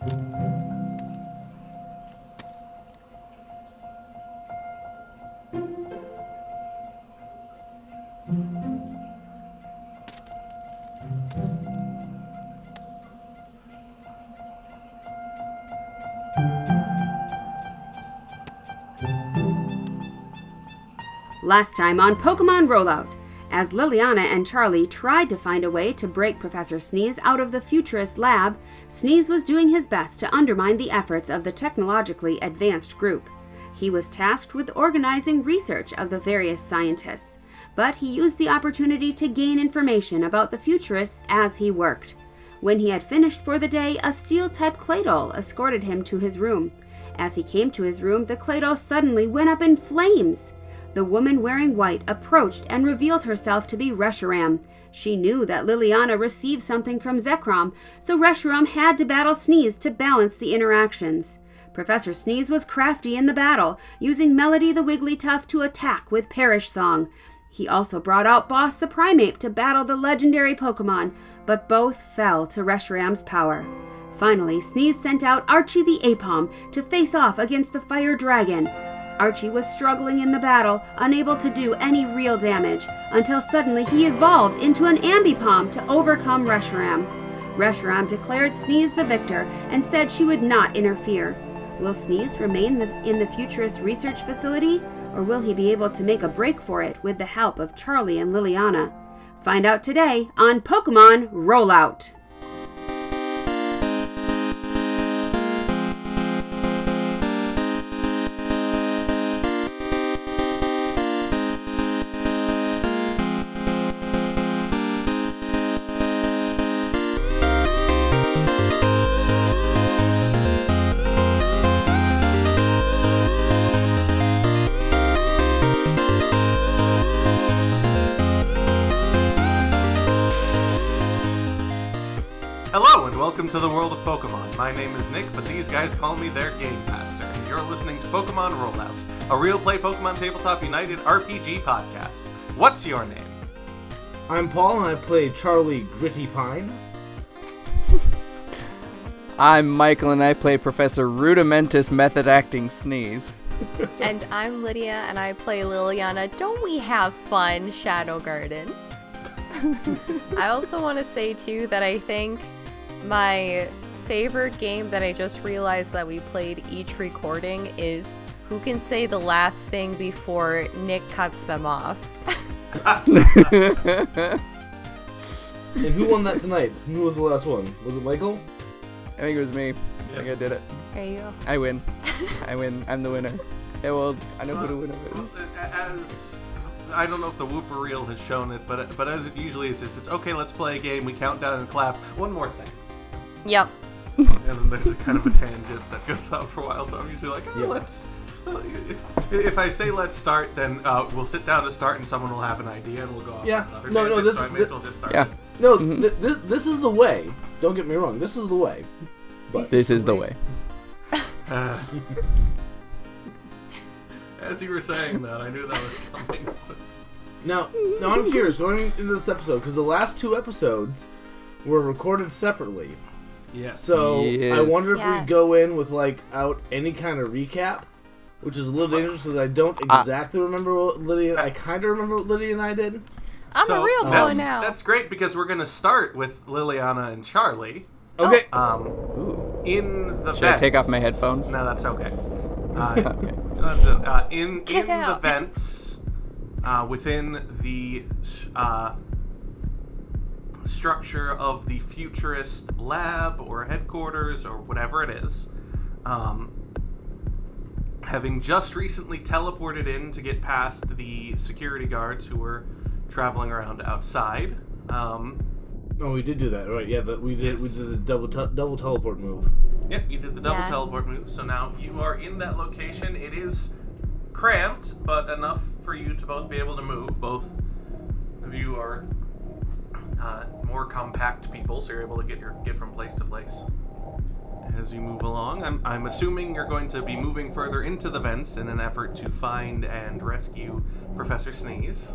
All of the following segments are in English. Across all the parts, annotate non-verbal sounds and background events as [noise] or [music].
Last time on Pokemon Rollout, as Liliana and Charlie tried to find a way to break Professor Sneeze out of the Futurist lab, Sneeze was doing his best to undermine the efforts of the technologically advanced group. He was tasked with organizing research of the various scientists, but he used the opportunity to gain information about the Futurists as he worked. When he had finished for the day, a steel type Claydol escorted him to his room. As he came to his room, the Claydol suddenly went up in flames. The woman wearing white approached and revealed herself to be Reshiram. She knew that Liliana received something from Zekrom, so Reshiram had to battle Sneeze to balance the interactions. Professor Sneeze was crafty in the battle, using Melody the Wigglytuff to attack with Perish Song. He also brought out Boss the Primeape to battle the legendary Pokemon, but both fell to Reshiram's power. Finally, Sneeze sent out Archie the Aipom to face off against the Fire Dragon. Archie was struggling in the battle, unable to do any real damage, until suddenly he evolved into an Ambipom to overcome Reshiram. Reshiram declared Sneeze the victor and said she would not interfere. Will Sneeze remain in the Futurist Research Facility, or will he be able to make a break for it with the help of Charlie and Liliana? Find out today on Pokemon Rollout! Name is Nick, but these guys call me their Game Master. You're listening to Pokemon Rollout, a real play Pokemon Tabletop United RPG podcast. What's your name? I'm Paul, and I play Charlie Gritty Pine. [laughs] I'm Michael and I play Professor Rudimentus Method Acting Sneeze. [laughs] And I'm Lydia and I play Liliana. Don't we have fun, Shadowgarden? [laughs] I also want to say too that I think my favorite game that I just realized that we played each recording is who can say the last thing before Nick cuts them off. [laughs] And who won that tonight? Who was the last one? Was it Michael? I think it was me. I think I did it. There you go. I win. [laughs] I win. I'm the winner. Yeah, well, I know who the winner is. As I don't know if the Whooper reel has shown it, but but as it usually is, it's okay. Let's play a game. We count down and clap. One more thing, Yep. And then there's a kind of a tangent that goes on for a while. So I'm usually like, oh, Yeah. let's. If, if I say let's start, then uh, we'll sit down to start, and someone will have an idea, and we'll go off Yeah. on another No, no, this- so I may thi- as well just start. Yeah. No, th- th- this is the way. Don't get me wrong. This is the way. But This is the way. Uh, [laughs] as you were saying that, I knew that was coming. now, now I'm curious going into this episode because the last two episodes were recorded separately. Yes. So I wonder if Yeah. we go in with like out any kind of recap, which is a little dangerous because I don't Uh, exactly remember what Lydia. I kind of remember what Lydia and I did. I'm a real that's, boy now. That's great because we're going to start with Liliana and Charlie. Okay. Um, Ooh. in the Should I take off my headphones? No, that's okay. [laughs] Uh, Okay. Uh, in Get in the vents, uh, within the uh, structure of the futurist lab or headquarters or whatever it is, um, having just recently teleported in to get past the security guards who were traveling around outside. Um, Oh, we did do that, right? Yeah, that we did. We did the double te- double teleport move. Yep, you did the double Yeah. teleport move. So now you are in that location. It is cramped, but enough for you to both be able to move. Both of you are uh, more compact people, so you're able to get your get from place to place. As you move along, I'm, I'm assuming you're going to be moving further into the vents in an effort to find and rescue Professor Sneeze.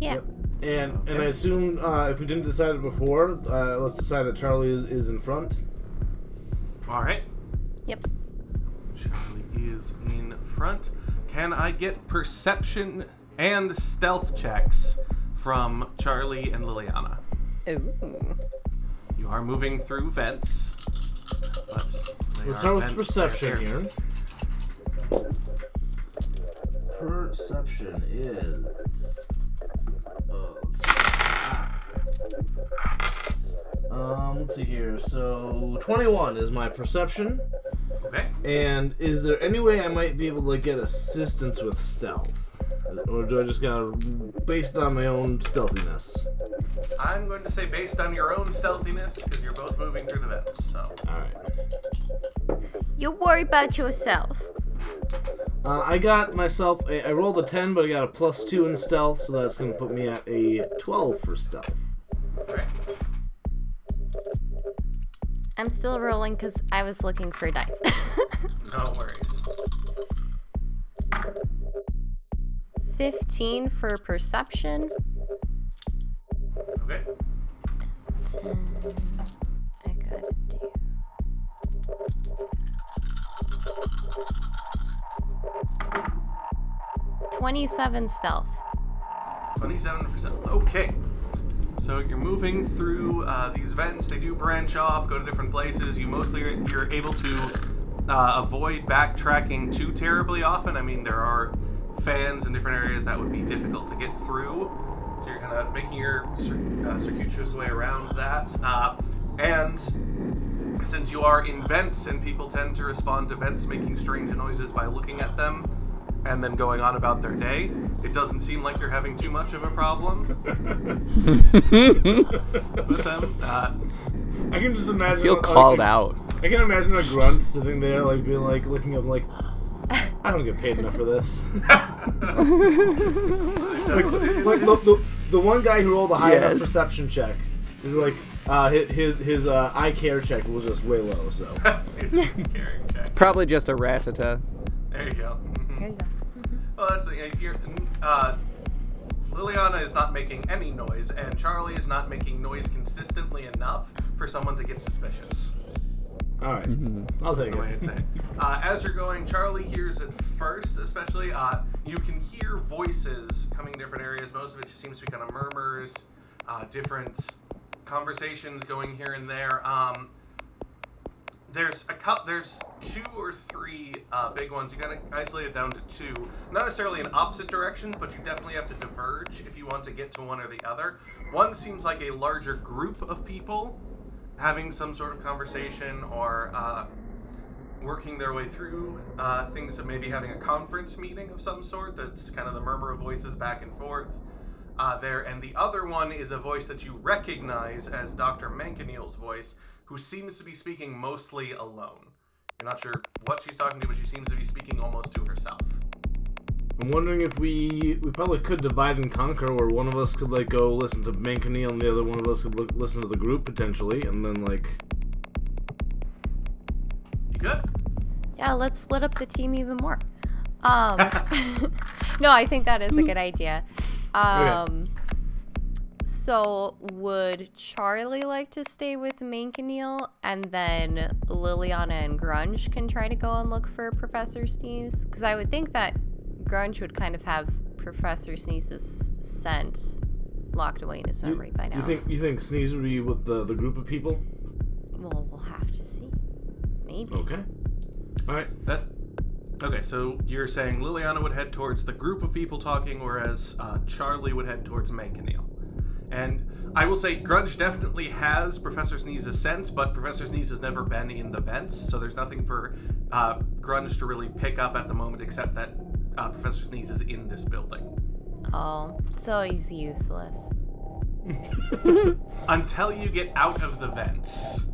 yeah. Yep. And and I assume uh, if we didn't decide it before, uh, let's decide that Charlie is, is in front. All right. Yep. Charlie is in front. Can I get perception and stealth checks from Charlie and Liliana? Ooh. You are moving through vents. But they Let's start with perception they're here. Perception is. Uh, let's. Ah. Um, let's see here. So, 21 is my perception. Okay. And is there any way I might be able to get assistance with stealth? Or do I just gotta based on my own stealthiness? I'm going to say based on your own stealthiness, because you're both moving through the vents. So Alright. You worry about yourself. Uh, I got myself, a, I rolled a 10, but I got a plus 2 in stealth, so that's gonna put me at a 12 for stealth. right. I'm still rolling because I was looking for dice. [laughs] No worries. 15 for perception. Okay. I gotta do. Twenty-seven stealth. 27%. Okay. So you're moving through uh, these vents. They do branch off, go to different places. You mostly are, you're able to uh, avoid backtracking too terribly often. I mean, there are fans in different areas that would be difficult to get through. So you're kind of making your uh, circuitous way around that. Uh, and since you are in vents and people tend to respond to vents making strange noises by looking at them and then going on about their day, it doesn't seem like you're having too much of a problem [laughs] with them. Uh, I can just imagine. feel like, called a- out. I can imagine a grunt sitting there, like being like looking up, like, I don't get paid enough for this. [laughs] like, like the, the, the one guy who rolled a high enough Yes. perception check is like uh, his his, his uh, eye care check was just way low. So [laughs] it's Probably just a Rattata. There you go. Mhm. There you go. Well, that's the thing. You're, uh, Liliana is not making any noise, and Charlie is not making noise consistently enough for someone to get suspicious. All right, I'll That's take the way I'd it. say. it. Uh, as you're going, Charlie hears it first, especially. Uh, you can hear voices coming in different areas. Most of it just seems to be kind of murmurs, uh, different conversations going here and there. Um, there's a cut. There's two or three uh, big ones. You gotta isolate it down to two. Not necessarily in opposite directions, but you definitely have to diverge if you want to get to one or the other. One seems like a larger group of people having some sort of conversation or uh, working their way through uh, things of maybe having a conference meeting of some sort. That's kind of the murmur of voices back and forth. Uh, there, and the other one is a voice that you recognize as Dr. Mankineel's voice, who seems to be speaking mostly alone. You're not sure what she's talking to, but she seems to be speaking almost to herself. I'm wondering if we we probably could divide and conquer, where one of us could like go listen to Mankineal, and the other one of us could look, listen to the group potentially, and then like You good? Yeah, let's split up the team even more. Um, [laughs] no, I think that is a good idea. Um, so would Charlie like to stay with Mankineal, and then Liliana and Grunge can try to go and look for Professor Sneeze's? Because I would think that Grunge would kind of have Professor Sneeze's scent locked away in his memory by now. you think you think Sneeze would be with the the group of people? well, we'll have to see. Maybe. Okay. All right. That. Okay, so you're saying Liliana would head towards the group of people talking, whereas uh, Charlie would head towards Mankineal. And I will say, Grunge definitely has Professor Sneeze's sense, but Professor Sneeze has never been in the vents, so there's nothing for uh, Grunge to really pick up at the moment except that uh, Professor Sneeze is in this building. Oh, so he's useless. [laughs] Until you get out of the vents.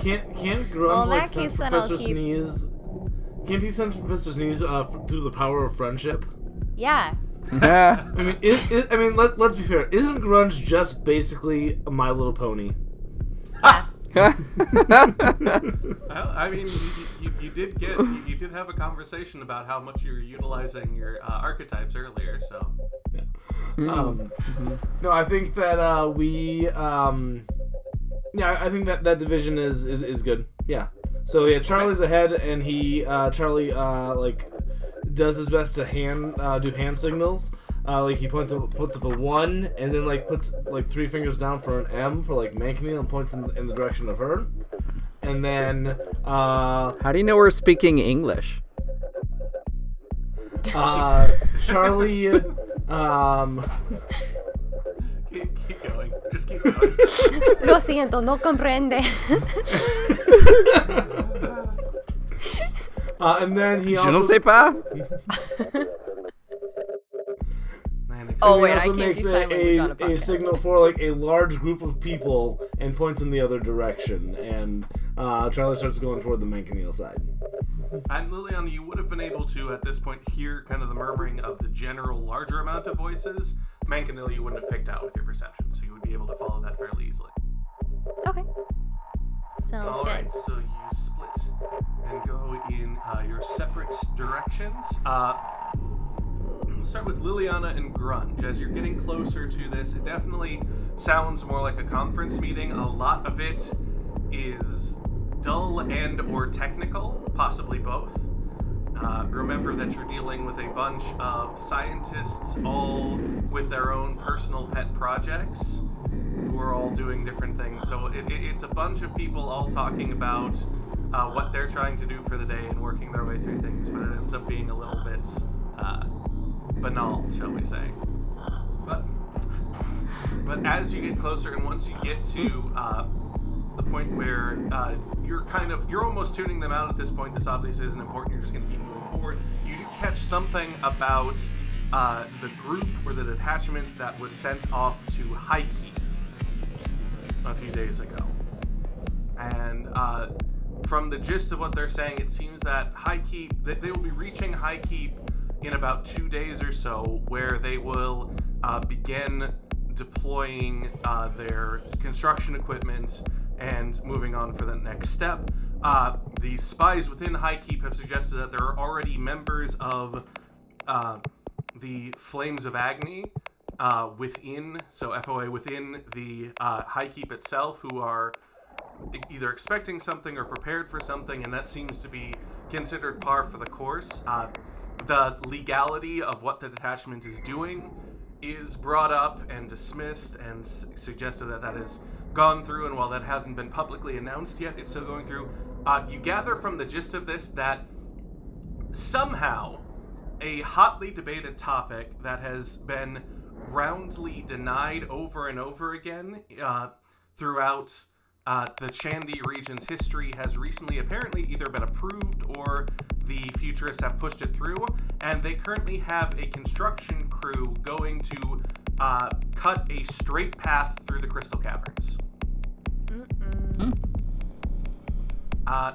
Can't can't Grunge Well, like sense case, Professor keep- Sneeze? Can't he sense Professor Sneeze uh, f- through the power of friendship? Yeah. I mean, i i I mean, let, let's be fair. Isn't Grunge just basically a My Little Pony? Yeah. [laughs] Well, I mean, you, you, you did get, you, you did have a conversation about how much you were utilizing your uh, archetypes earlier, so. Um, no, I think that uh, we, um, yeah, I think that that division is, is is good. Yeah, So yeah, Charlie's ahead, and he uh, Charlie uh, like does his best to hand uh, do hand signals. Uh, like he points up, puts up a one, and then like puts like three fingers down for an M for like Mankineel and points in, in the direction of her. And then uh, How do you know we're speaking English? uh, Charlie um, Keep, keep going. Just keep [laughs] going. Lo siento, no comprende. [laughs] uh, and then he Je ne also sais pas. Man, Oh, he wait, I can't makes do a, sign language on a a, a signal for like a large group of people and points in the other direction. And uh, Charlie starts going toward the Mankineel side. And Liliana, you would have been able to, at this point, hear kind of the murmuring of the general larger amount of voices. Mankanil, you wouldn't have picked out with your perception, so you would be able to follow that fairly easily. Okay. Sounds All good. right, so you split and go in uh, your separate directions. Uh, we'll start with Liliana and Grunge. As you're getting closer to this, it definitely sounds more like a conference meeting. A lot of it is dull and or technical, possibly both. Uh, remember that you're dealing with a bunch of scientists, all with their own personal pet projects, who are all doing different things. So it, it, it's a bunch of people all talking about uh, what they're trying to do for the day and working their way through things, but it ends up being a little bit uh, banal, shall we say. But but as you get closer, and once you get to uh, the point where uh, you're kind of you're almost tuning them out at this point. This obviously isn't important. You're just going to keep moving forward. You do catch something about uh, the group or the detachment that was sent off to High Keep a few days ago, and uh, from the gist of what they're saying, it seems that High Keep that they will be reaching High Keep in about two days or so, where they will uh, begin deploying uh, their construction equipment and moving on for the next step. Uh, the spies within High Keep have suggested that there are already members of uh, the Flames of Agni uh, within, so FOA within the uh, High Keep itself, who are either expecting something or prepared for something, and that seems to be considered par for the course. Uh, the legality of what the detachment is doing is brought up and dismissed, and s- suggested that that has gone through. And while that hasn't been publicly announced yet, it's still going through. Uh, you gather from the gist of this that somehow a hotly debated topic that has been roundly denied over and over again uh, throughout uh, the Chandy region's history has recently apparently either been approved or the futurists have pushed it through, and they currently have a construction crew going to uh, cut a straight path through the crystal caverns. Uh,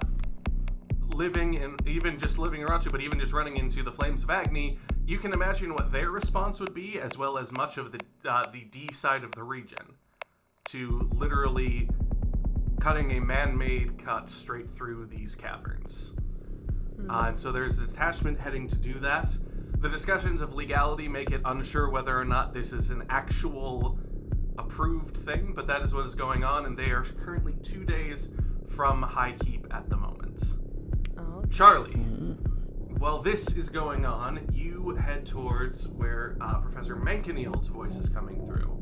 living and even just living around to, but even just running into the flames of Agni, you can imagine what their response would be, as well as much of the uh, the D side of the region, to literally cutting a man-made cut straight through these caverns. Uh, and so there's a detachment heading to do that. The discussions of legality make it unsure whether or not this is an actual approved thing, but that is what is going on, and they are currently two days from High Keep at the moment. Oh, Charlie, while this is going on, you head towards where uh, Professor Mankineel's voice is coming through.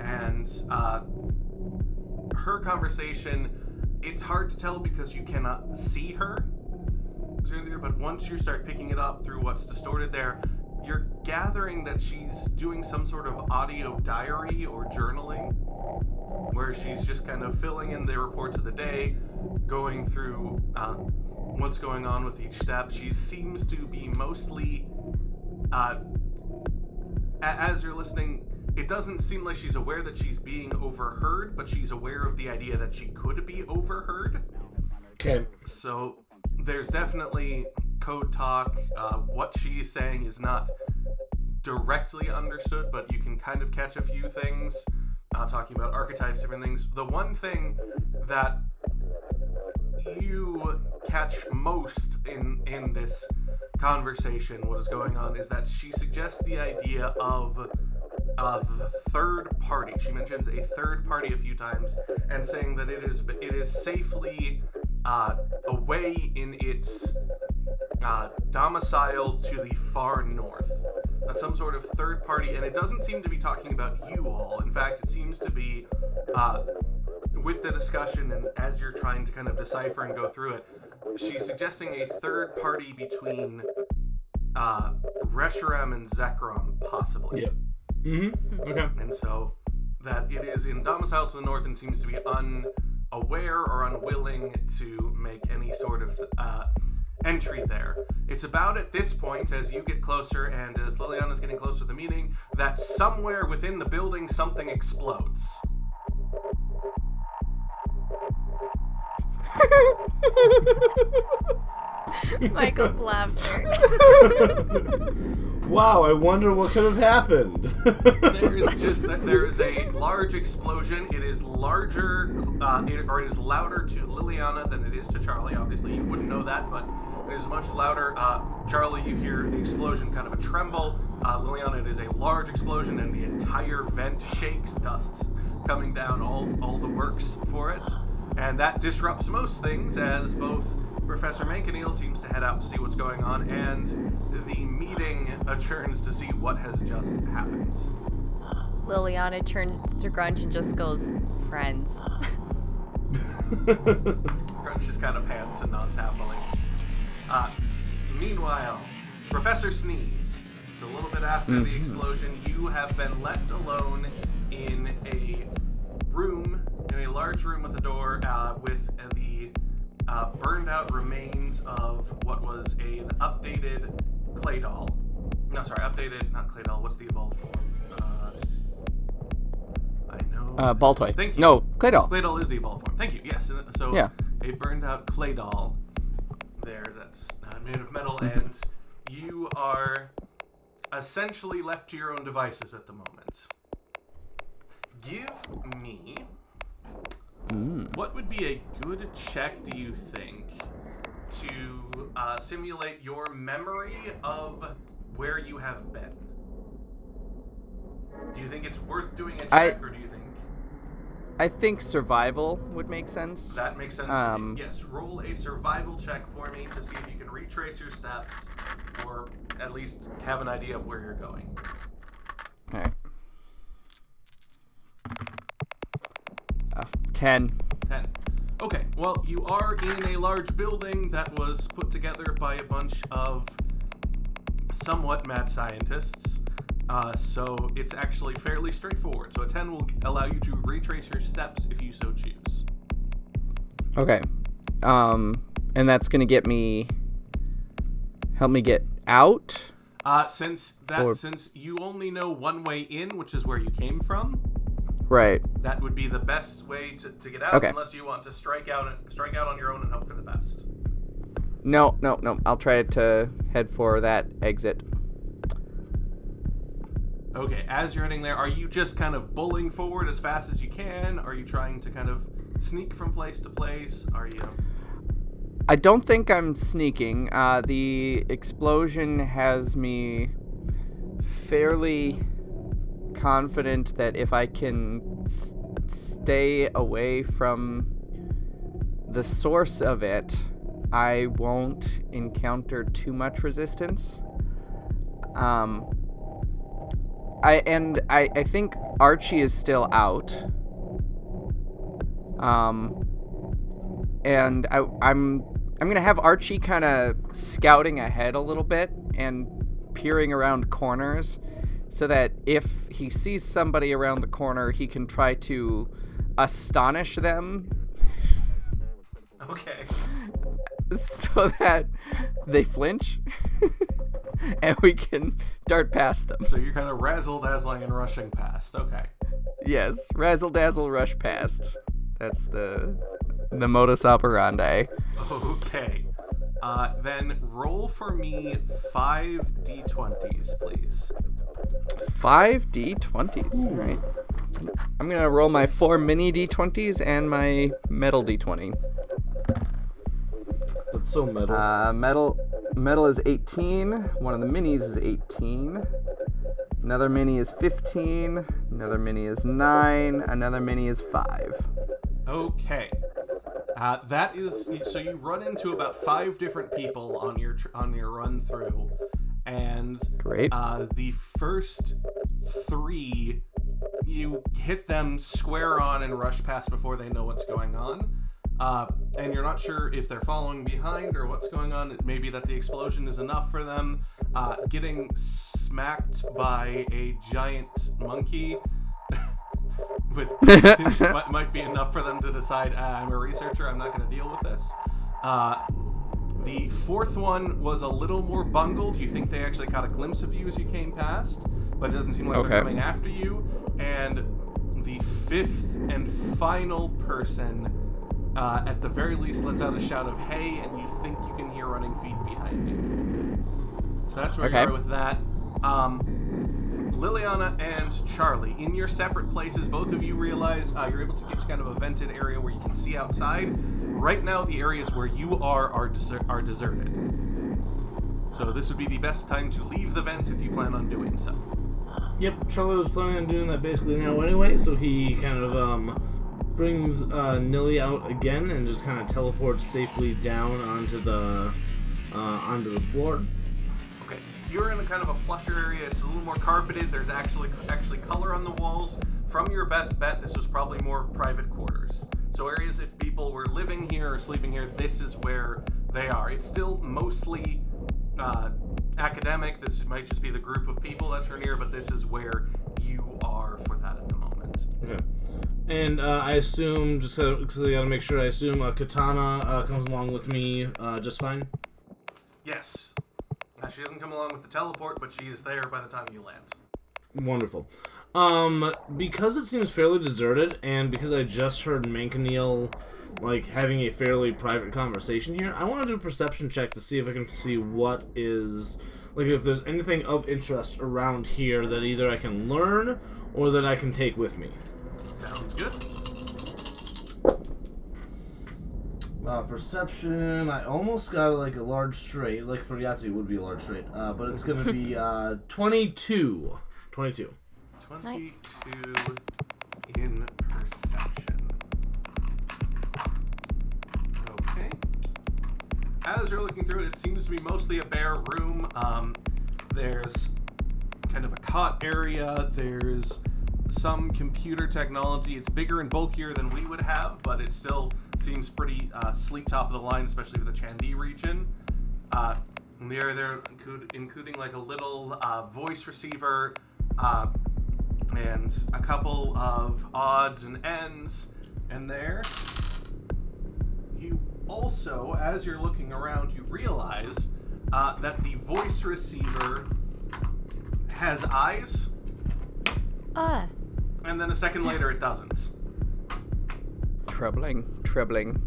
And uh, her conversation, it's hard to tell because you cannot see her. But once you start picking it up through what's distorted there, you're gathering that she's doing some sort of audio diary or journaling where she's just kind of filling in the reports of the day, going through uh, what's going on with each step. She seems to be mostly, uh, a- as you're listening, it doesn't seem like she's aware that she's being overheard, but she's aware of the idea that she could be overheard. Okay. So there's definitely code talk. Uh, what she's saying is not directly understood, but you can kind of catch a few things. Uh, talking about archetypes, different things. The one thing that you catch most in in this conversation, what is going on, is that she suggests the idea of the third party. She mentions a third party a few times, and saying that it is it is safely uh, away in its uh, domicile to the far north. Uh, some sort of third party, and it doesn't seem to be talking about you all. In fact, it seems to be uh, with the discussion and as you're trying to kind of decipher and go through it, she's suggesting a third party between uh, Reshiram and Zekrom, possibly. Yep. Mm-hmm. Okay. And so that it is in domicile to the north and seems to be unaware or unwilling to make any sort of uh, entry there. It's about at this point, as you get closer and as Liliana's getting closer to the meeting, that somewhere within the building something explodes. [laughs] [laughs] Michael's [laughs] laughter. [laughs] Wow, I wonder what could have happened. there is just that there is a large explosion. It is larger, uh, it, or it is louder to Liliana than it is to Charlie. Obviously, you wouldn't know that, but it is much louder. Uh, Charlie, you hear the explosion, kind of a tremble. Uh, Liliana, it is a large explosion, and the entire vent shakes, dust coming down all all the works for it, and that disrupts most things as both. Professor Mankineel seems to head out to see what's going on, and the meeting adjourns to see what has just happened. Liliana turns to Grunge and just goes, "Friends." [laughs] Grunge just kind of pants and nods happily. Uh, meanwhile, Professor Sneeze. It's a little bit after the explosion. You have been left alone in a room, in a large room with a door, uh, with the uh, burned out remains of what was an updated Claydol. No, sorry, updated, not Claydol. What's the evolved form? Uh, I know. Uh, Baltoy. Thank you. No, Claydol. Clay doll is the evolved form. Thank you. Yes. So Yeah. a burned out Claydol there that's uh, made of metal, Mm-hmm. and you are essentially left to your own devices at the moment. Give me. Mm. What would be a good check, do you think, to uh, simulate your memory of where you have been? Do you think it's worth doing a check, I- or do you think I think survival would make sense. That makes sense. Um, yes, roll a survival check for me to see if you can retrace your steps, or at least have an idea of where you're going. Alright. Uh, 10. Ten. Okay. Well, you are in a large building that was put together by a bunch of somewhat mad scientists. Uh, so it's actually fairly straightforward. So a ten will allow you to retrace your steps if you so choose. Okay. Um, and that's gonna get me. Help me get out. Uh, since that, Or- since you only know one way in, which is where you came from, Right. that would be the best way to, to get out Okay. unless you want to strike out strike out on your own and hope for the best No, no, no. I'll try to head for that exit. okay as you're heading there are you just kind of bulling forward as fast as you can are you trying to kind of sneak from place to place are you I don't think I'm sneaking. Uh, the explosion has me fairly confident that if I can s- stay away from the source of it, I won't encounter too much resistance. Um, I and I, I think Archie is still out. Um, and I, I'm I'm gonna have Archie kind of scouting ahead a little bit and peering around corners, so that if he sees somebody around the corner, he can try to astonish them, okay [laughs] so that they flinch, [laughs] and we can dart past them. so you're kind of razzle dazzling and rushing past okay Yes, razzle dazzle, rush past. That's the the modus operandi. okay uh, then roll for me five d20s please Five d20s. All right. I'm gonna roll my four mini d20s and my metal d20. That's so metal. Uh, metal metal is 18. One of the minis is 18. Another mini is 15. Another mini is 9. Another mini is 5. Okay. Uh, that is so you run into about five different people on your tr- on your run through, and Great. uh, the first three you hit them square on and rush past before they know what's going on. Uh, and you're not sure if they're following behind or what's going on. It may be that the explosion is enough for them. Uh, getting smacked by a giant monkey [laughs] with [laughs] might, might be enough for them to decide ah, I'm a researcher. I'm not going to deal with this. The fourth one was a little more bungled. You think they actually caught a glimpse of you as you came past, but it doesn't seem like Okay. they're coming after you. And the fifth and final person, uh, at the very least, lets out a shout of "Hey!" and you think you can hear running feet behind you. So that's where Okay. you are with that. Um, Liliana and Charlie, in your separate places, both of you realize uh, you're able to get to kind of a vented area where you can see outside. Right now, the areas where you are are, deser- are deserted. So this would be the best time to leave the vents if you plan on doing so. Yep, Charlie was planning on doing that basically now anyway, so he kind of um brings uh, Nilly out again and just kind of teleports safely down onto the uh, onto the floor. You're in a kind of a plusher area. It's a little more carpeted. There's actually actually color on the walls. From your best bet, this was probably more of private quarters. So areas if people were living here or sleeping here, this is where they are. It's still mostly uh, academic. This might just be the group of people that you're near, but this is where you are for that at the moment. Okay. And uh, I assume, just because I gotta make sure, I assume uh, Katana uh, comes along with me uh, just fine. Yes. She doesn't come along with the teleport, but she is there by the time you land. Wonderful. Um, because it seems fairly deserted, and because I just heard Mankaneel like having a fairly private conversation here, I want to do a perception check to see if I can see what is like if there's anything of interest around here that either I can learn or that I can take with me. Sounds good. Uh, perception, I almost got like a large straight, like for Yahtzee it would be a large straight, uh, but it's gonna be [laughs] uh, 22. 22. 22 in perception. Okay. As you're looking through it, it seems to be mostly a bare room. Um, there's kind of a cot area. There's some computer technology. It's bigger and bulkier than we would have, but it's still seems pretty uh, sleek top of the line, especially for the Chandi region. Uh, and there, there, include, including like a little uh, voice receiver, uh, and a couple of odds and ends. And there, you also, as you're looking around, you realize uh, that the voice receiver has eyes, Uh, and then a second later it doesn't. Troubling. Troubling.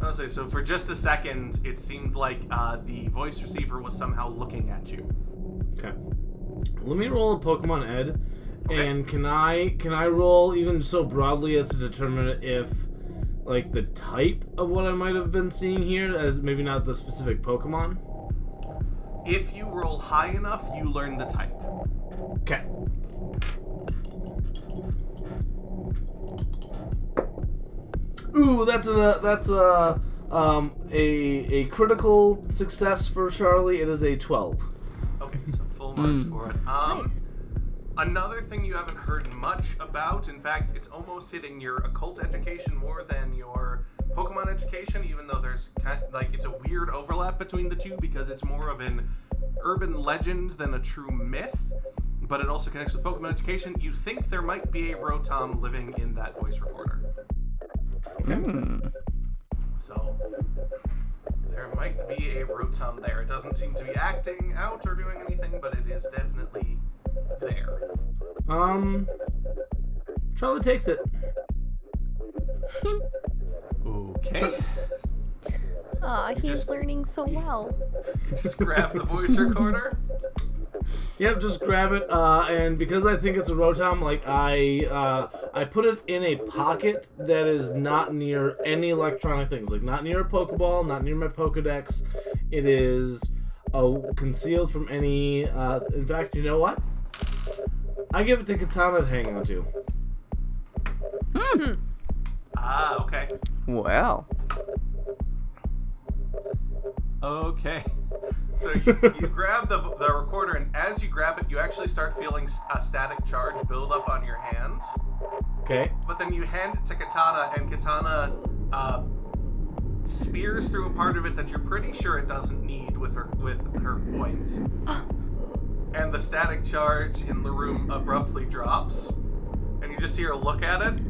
I was say, so for just a second, it seemed like uh, the voice receiver was somehow looking at you. Okay. Let me roll a Pokemon Ed, Okay. and can I can I roll even so broadly as to determine if like the type of what I might have been seeing here, as maybe not the specific Pokemon. If you roll high enough, you learn the type. Okay. Ooh, that's a that's a um a a critical success for Charlie. It is a twelve. Okay, so full marks for it. Um, nice. Another thing you haven't heard much about, in fact, it's almost hitting your occult education more than your Pokemon education, even though there's kind like it's a weird overlap between the two because it's more of an urban legend than a true myth. But it also connects with Pokemon education. You think there might be a Rotom living in that voice recorder. Hmm. So there might be a Rotom there. It doesn't seem to be acting out or doing anything, but it is definitely there. Um, Charlie takes it. Okay. aw, he's Just- learning so well. Just grab the voice recorder. [laughs] Yep, just grab it. Uh, and because I think it's a Rotom, like I uh, I put it in a pocket that is not near any electronic things, like not near a Pokeball, not near my Pokedex. It is uh, concealed from any. Uh, in fact, you know what? I give it to Katana to hang on to. Ah, okay. Well, Okay. [laughs] So you, you grab the, the recorder, and as you grab it, you actually start feeling a static charge build up on your hands. Okay. But then you hand it to Katana, and Katana uh, spears through a part of it that you're pretty sure it doesn't need with her with her point. [gasps] and the static charge in the room abruptly drops, and you just see her look at it,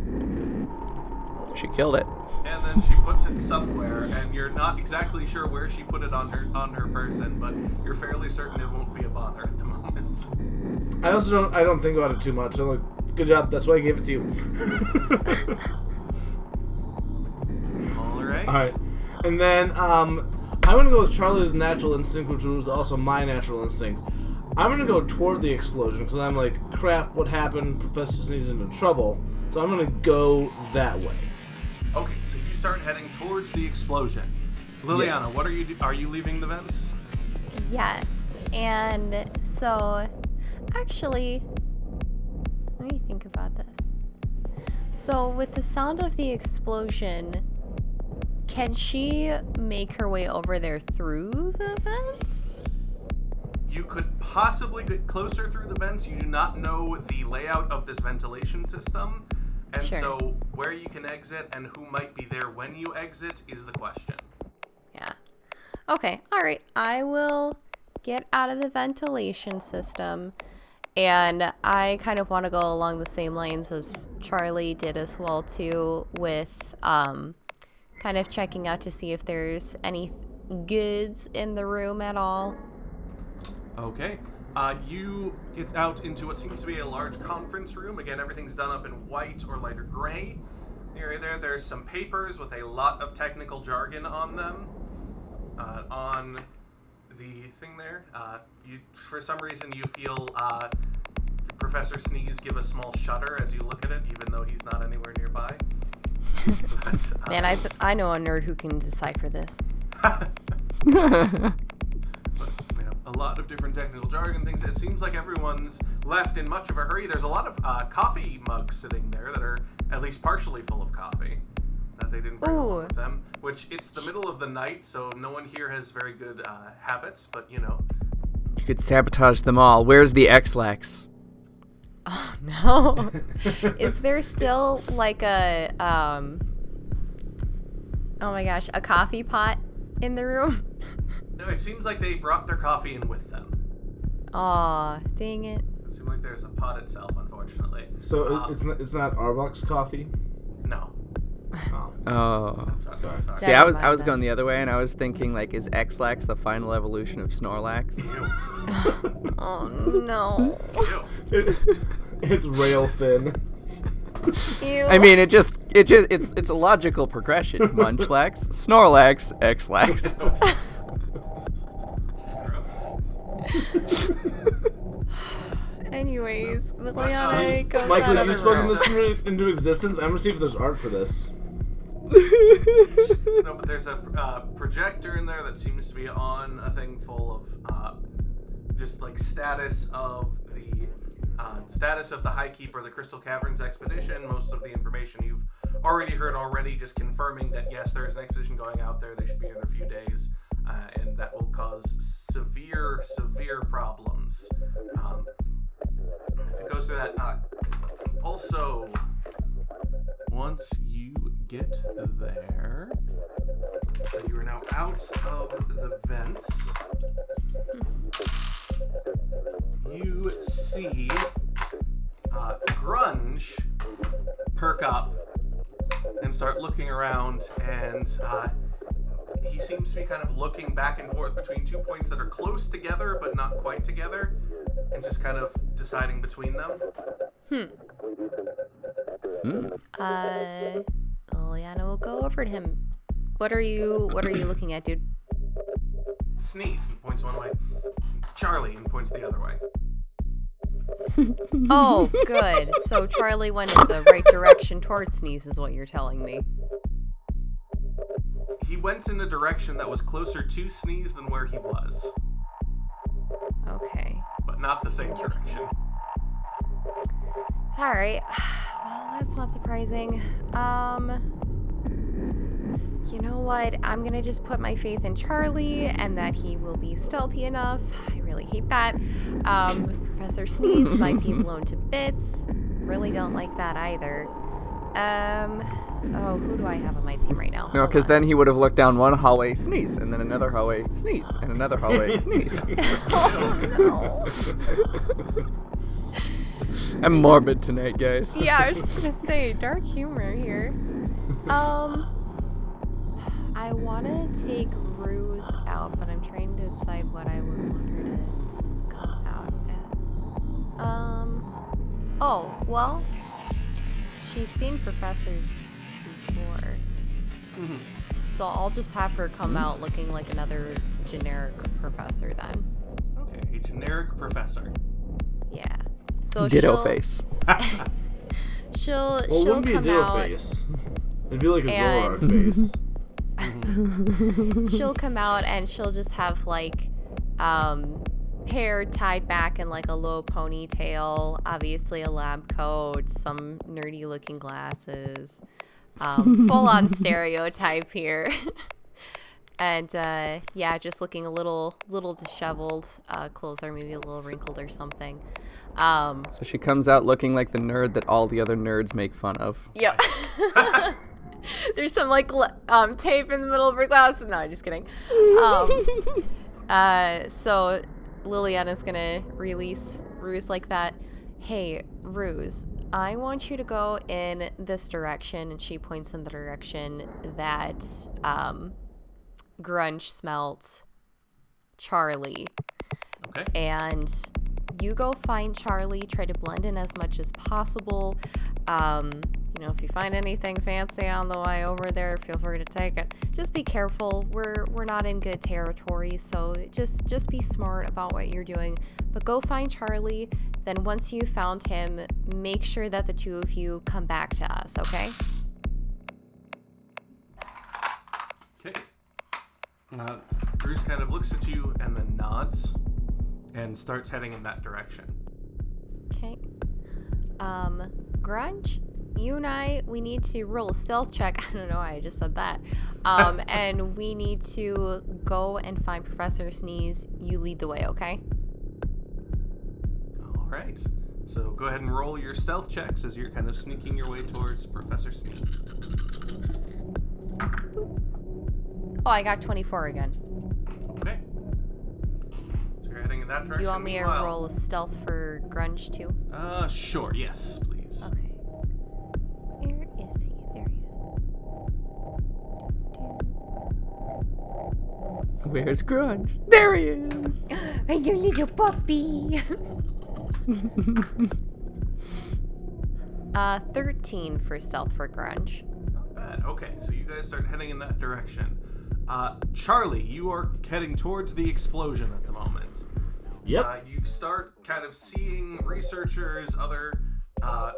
she killed it. and then she puts it somewhere, and you're not exactly sure where she put it on her on her person, but you're fairly certain it won't be a bother at the [laughs] moment. I also don't. I don't think about it too much. I'm like, good job. That's why I gave it to you. [laughs] All right. All right. And then um, I'm gonna go with Charlie's natural instinct, which was also my natural instinct. I'm gonna go toward the explosion because I'm like, crap, what happened? Professor Sneeze is in trouble. So I'm gonna go that way. Okay, so you start heading towards the explosion. Liliana, Yes. what are you? Do- are you leaving the vents? Yes, and so actually, let me think about this. So, with the sound of the explosion, can she make her way over there through the vents? You could possibly get closer through the vents. You do not know the layout of this ventilation system, and Sure. so where you can exit and who might be there when you exit is the question. Yeah. Okay, alright. I will get out of the ventilation system. And I kind of want to go along the same lines as Charlie did as well too, with um, kind of checking out to see if there's any goods in the room at all. Okay. Uh, you get out into what seems to be a large conference room. Again, everything's done up in white or lighter gray. Near there, there's some papers with a lot of technical jargon on them. Uh, on the thing there, uh, you for some reason you feel uh, Professor Sneeze give a small shudder as you look at it, even though he's not anywhere nearby. [laughs] But, uh, Man, I, th- I know a nerd who can decipher this. [laughs] [laughs] you know, a lot of different technical jargon things. It seems like everyone's left in much of a hurry. There's a lot of uh, coffee mugs sitting there that are at least partially full of coffee that they didn't bring Ooh. with them. Which it's the middle of the night, so no one here has very good uh, habits. But you know, You could sabotage them all. Where's the Ex-Lax? [laughs] No. Is there still like a um Oh my gosh, a coffee pot in the room? No, it seems like they brought their coffee in with them. Aw, dang it. It seems like there's a pot itself, unfortunately. So Uh, it's not, it's not Arbuck's coffee. no. Oh. Oh. Sorry, sorry, sorry. See, I was I was going the other way, and I was thinking like, is X-Lax the final evolution of Snorlax? [laughs] Oh no. Ew. it's rail thin. Ew. I mean, it just it just it's it's a logical progression. Munchlax, Snorlax, X-Lax. [laughs] Gross. [laughs] Anyways, Liliana goes Michael, out have of you the spoken room. this into, into existence? I'm gonna see if there's art for this. No, but there's a uh, projector in there that seems to be on a thing full of uh, just like status of the uh, status of the High Keeper, the Crystal Caverns expedition. Most of the information you've already heard already, just confirming that yes, there is an expedition going out there. They should be in a few days, uh, and that will cause severe, severe problems. Um, if it goes through that, uh, also once you get there, so you are now out of the vents. You see uh, Grunge perk up and start looking around, and uh, seems to be kind of looking back and forth between two points that are close together but not quite together, and just kind of deciding between them. Hmm. Hmm. Uh Liliana will go over to him. What are you what are you looking at, dude? Sneeze and points one way. Charlie and points the other way. [laughs] Oh, good. So Charlie went in the right direction towards Sneeze is what you're telling me. He went in a direction that was closer to Sneeze than where he was, Okay. but not the same direction. All right. [sighs] Well, that's not surprising. Um you know what? I'm gonna just put my faith in Charlie and that he will be stealthy enough. I really hate that. Um, Professor Sneeze might be [laughs] blown to bits. Really don't like that either. Um, oh, who do I have on my team right now? No, because then he would have looked down one hallway, sneeze, and then another hallway, sneeze, and another hallway, [laughs] sneeze. [laughs] Oh no. I'm morbid tonight, guys. yeah, I was just gonna say dark humor here. Um, I want to take Ruse out, but I'm trying to decide what I would want her to come out as. Um, oh well, she's seen professors before, so I'll just have her come out looking like another generic professor then. Okay, a generic professor. Yeah. So Ditto she'll, face. [laughs] [laughs] She'll Well, it she'll wouldn't be a come ditto out. face. It'd be like a And- Zoroark [laughs] face. she'll come out and she'll just have like um hair tied back in like a low ponytail obviously a lab coat some nerdy looking glasses um, full on stereotype here [laughs] and uh, yeah just looking a little little disheveled uh, clothes are maybe a little wrinkled or something um, So she comes out looking like the nerd that all the other nerds make fun of. Yep. [laughs] There's some like um, tape in the middle of her glasses. No, I'm just kidding. Um, [laughs] uh, so Liliana's gonna release Ruse like that. Hey, Ruse, I want you to go in this direction, and she points in the direction that um, Grunge smelt Charlie Okay. and you go find Charlie. Try to blend in as much as possible. Um, you know, if you find anything fancy on the way over there, feel free to take it. Just be careful. We're we're not in good territory, so just just be smart about what you're doing. But go find Charlie. Then once you found him, make sure that the two of you come back to us. Okay? Okay. Uh, Ruse kind of looks at you and then nods and starts heading in that direction. Okay. Um, Grunge, you and I, we need to roll a stealth check. [laughs] I don't know why I just said that. Um, [laughs] and we need to go and find Professor Sneeze. You lead the way, okay? All right. So go ahead and roll your stealth checks as you're kind of sneaking your way towards Professor Sneeze. Oh, I got 24 again. Okay. So you're heading in that direction. Do you want me to Meanwhile- roll a stealth for Grunge too? Uh, sure. Yes, please. Okay. Where is he? There he is. Where's Grunge? There he is. [laughs] And your little puppy. [laughs] [laughs] uh, 13 for stealth for Grunge. Not bad. Okay, so you guys start heading in that direction. Uh, Charlie, you are heading towards the explosion at the moment. Yep. Uh, you start kind of seeing researchers, other uh,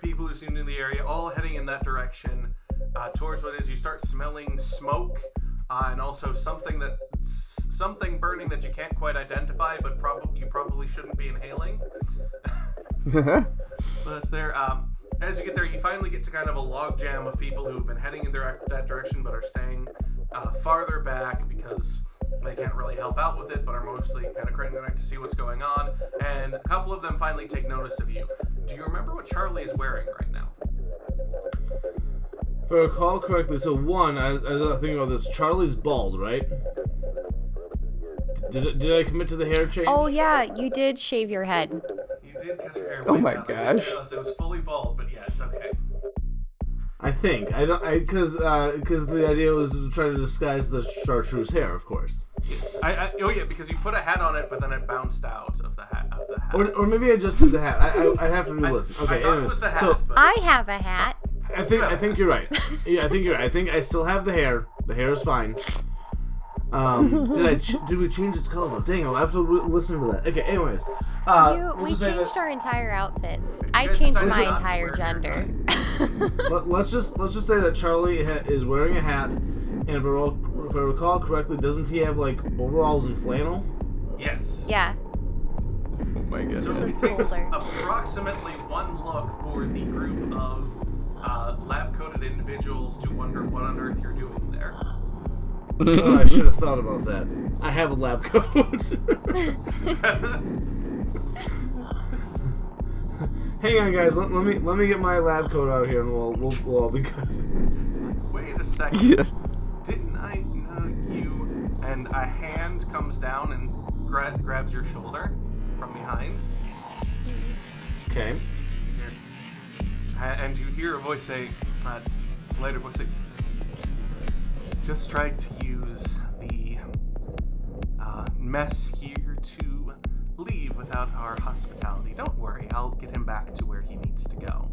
people who seem to be in the area, all heading in that direction uh, towards what is. You start smelling smoke uh, and also something that s- something burning that you can't quite identify, but probably you probably shouldn't be inhaling. [laughs] but it's there. Um, as you get there, you finally get to kind of a logjam of people who have been heading in direct, that direction, but are staying uh, farther back because they can't really help out with it, but are mostly kind of craning their neck to see what's going on. And a couple of them finally take notice of you. Do you remember what Charlie is wearing right now? If I recall correctly, so one, as, as I think about this, Charlie's bald, right? Did, did I commit to the hair change? Oh, yeah, you did shave your head. You did cut your hair. Oh my down. Gosh. It was fully bald, but yes, okay. I think I don't, I because because uh, the idea was to try to disguise the chartreuse hair, of course. Yes. I, I, oh yeah, because you put a hat on it, but then it bounced out of the hat. Of the hat. Or, or maybe I just did the hat. I I I'd have to I, re-listen. I Okay, thought anyways, it was the hat, so but I have a hat. I think I think you're right. Yeah, I think you're right. I think I still have the hair. The hair is fine. Um, [laughs] did I ch- did we change its color? Dang, I'll have to re- listen to that. Okay, anyways, uh, You, we'll we changed our entire outfits. I changed my entire gender. [laughs] Let, let's just let's just say that Charlie ha- is wearing a hat, and if I, recall, if I recall correctly, doesn't he have like overalls and flannel? yes. yeah. Oh my So goodness. it takes approximately one look for the group of uh, lab coated individuals to wonder what on earth you're doing there. Oh, I should have thought about that. I have a lab [laughs] coat. Hang on, guys. Let, let me let me get my lab coat out here, and we'll we'll, we'll all be good. Wait a second. Yeah. Didn't I know you? And a hand comes down and gra- grabs your shoulder from behind. Okay. And you hear a voice say, uh, later voice say, just tried to use the uh, mess here to leave without our hospitality. Don't worry, I'll get him back to where he needs to go.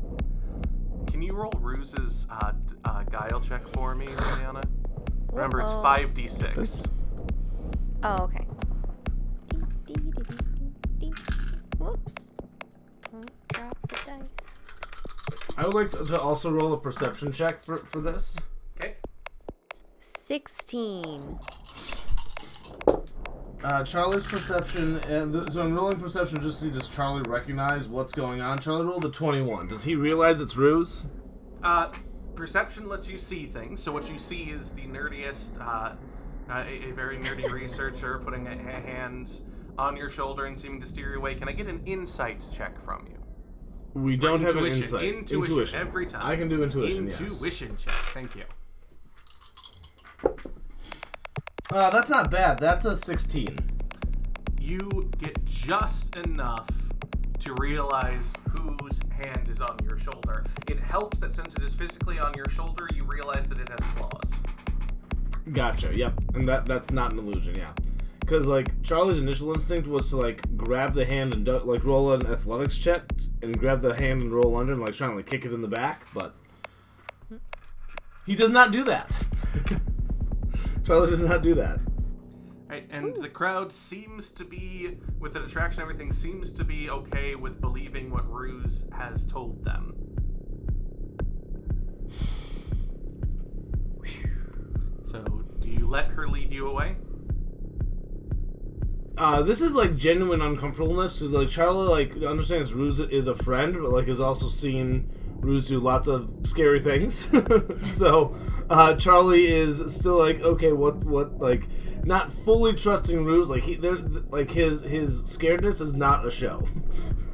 Can you roll Ruse's uh, d- uh, guile check for me, Rihanna? Remember, it's Uh-oh. 5d6. Oh, okay. Whoops. Oh, drop the dice. I would like to, to also roll a perception check for for this. Okay. 16. Uh, Charlie's perception, and th- so I'm rolling perception just to see does Charlie recognize what's going on. Charlie rolled a 21. Does he realize it's ruse? Uh, perception lets you see things. So what you see is the nerdiest, uh, uh, a, a very nerdy [laughs] researcher putting a, a hand on your shoulder and seeming to steer you away. Can I get an insight check from you? We don't have an Intuition. insight. Intuition, every time. I can do intuition. yes. Intuition check. Thank you. Uh, that's not bad. That's a 16. You get just enough to realize whose hand is on your shoulder. It helps that since it is physically on your shoulder, you realize that it has claws. Gotcha. Yep. And that that's not an illusion. Yeah. Because like Charlie's initial instinct was to like grab the hand and do, like roll an athletics check and grab the hand and roll under and like try and like kick it in the back, but he does not do that. [laughs] Charlie does not do that. Right, and the crowd seems to be, with the distraction, everything seems to be okay with believing what Ruse has told them. So, do you let her lead you away? Uh, this is like genuine uncomfortableness because like Charlie like understands Ruse is a friend, but like is also seen Ruse do lots of scary things. [laughs] so uh, Charlie is still like, okay, what what like not fully trusting Ruse. Like he, they're like his his scaredness is not a show.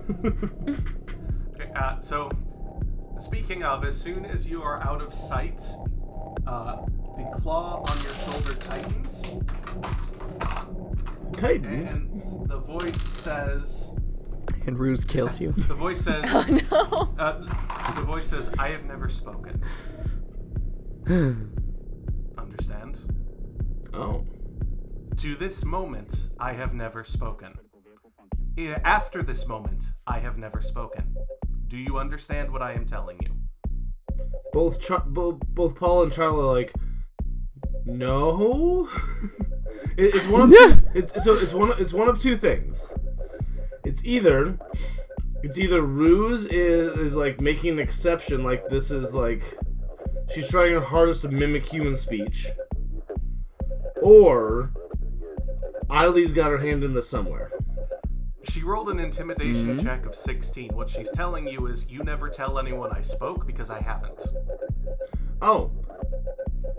[laughs] Okay, uh, so, speaking of, as soon as you are out of sight, uh, the claw on your shoulder tightens, Titans. and the voice says, [laughs] And Ruse kills you. the voice says, [laughs] Oh no. Uh, the voice says, I have never spoken. [sighs] Understand? Oh. To this moment, I have never spoken. After this moment, I have never spoken. Do you understand what I am telling you? Both Char- both both Paul and Charlie are like, no. [laughs] It- it's one of two, it's so it's one it's one of two things. It's either it's either Ruse is, is like making an exception, like this is like she's trying her hardest to mimic human speech, or Eileen's got her hand in this somewhere. She rolled an intimidation mm-hmm. check of 16. What she's telling you is, you never tell anyone I spoke because I haven't. Oh,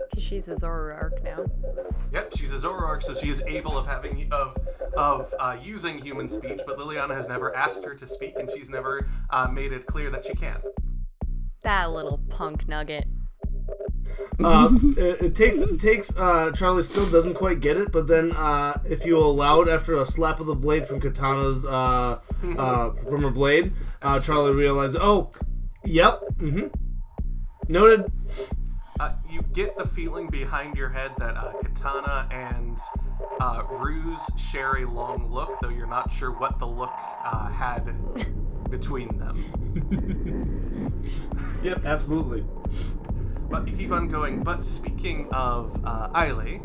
Because she's a Zoroark now. Yep, she's a Zoroark, so she is able of having of of uh, using human speech, but Liliana has never asked her to speak, and she's never uh, made it clear that she can. That little punk nugget. uh, it, it takes it takes uh, Charlie still doesn't quite get it, but then uh, if you allow it after a slap of the blade from Katana's uh, uh, from her blade, uh, Charlie realizes, oh, yep, mm-hmm, noted. Uh, you get the feeling behind your head that uh, Katana and uh, Ruse share a long look, though you're not sure what the look uh, had [laughs] between them. Yep, absolutely. But you keep on going. But speaking of uh, Eyeli,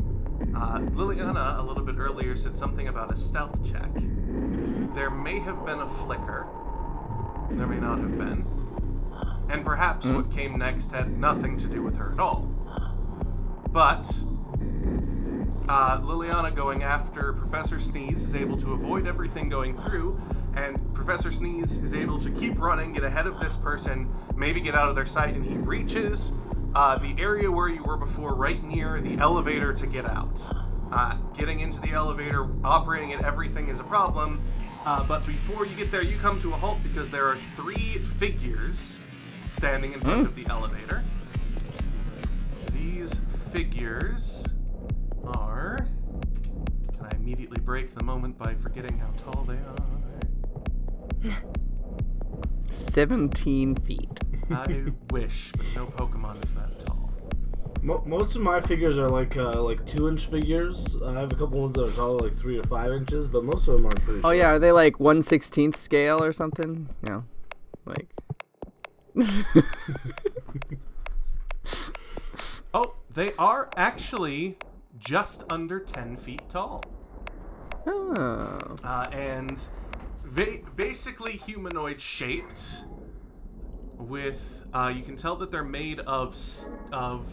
uh, Liliana a little bit earlier said something about a stealth check. There may have been a flicker. There may not have been. And perhaps what came next had nothing to do with her at all. But uh, Liliana going after Professor Sneeze is able to avoid everything going through and Professor Sneeze is able to keep running, get ahead of this person, maybe get out of their sight, and he reaches uh, the area where you were before, right near the elevator to get out. Uh, getting into the elevator, operating it, everything is a problem. Uh, but before you get there, you come to a halt because there are three figures standing in front of the elevator. These figures are. And I immediately break the moment by forgetting how tall they are. [laughs] 17 feet. [laughs] I wish, but no Pokemon is that tall. Most of my figures are like uh, like two inch figures. I have a couple ones that are probably like three or five inches, but most of them are pretty. Oh short. yeah, are they like 116th scale or something? You know, like [laughs] Oh, they are actually just under 10 feet tall. oh. uh, and va- basically humanoid shaped. With uh, you can tell that they're made of s- of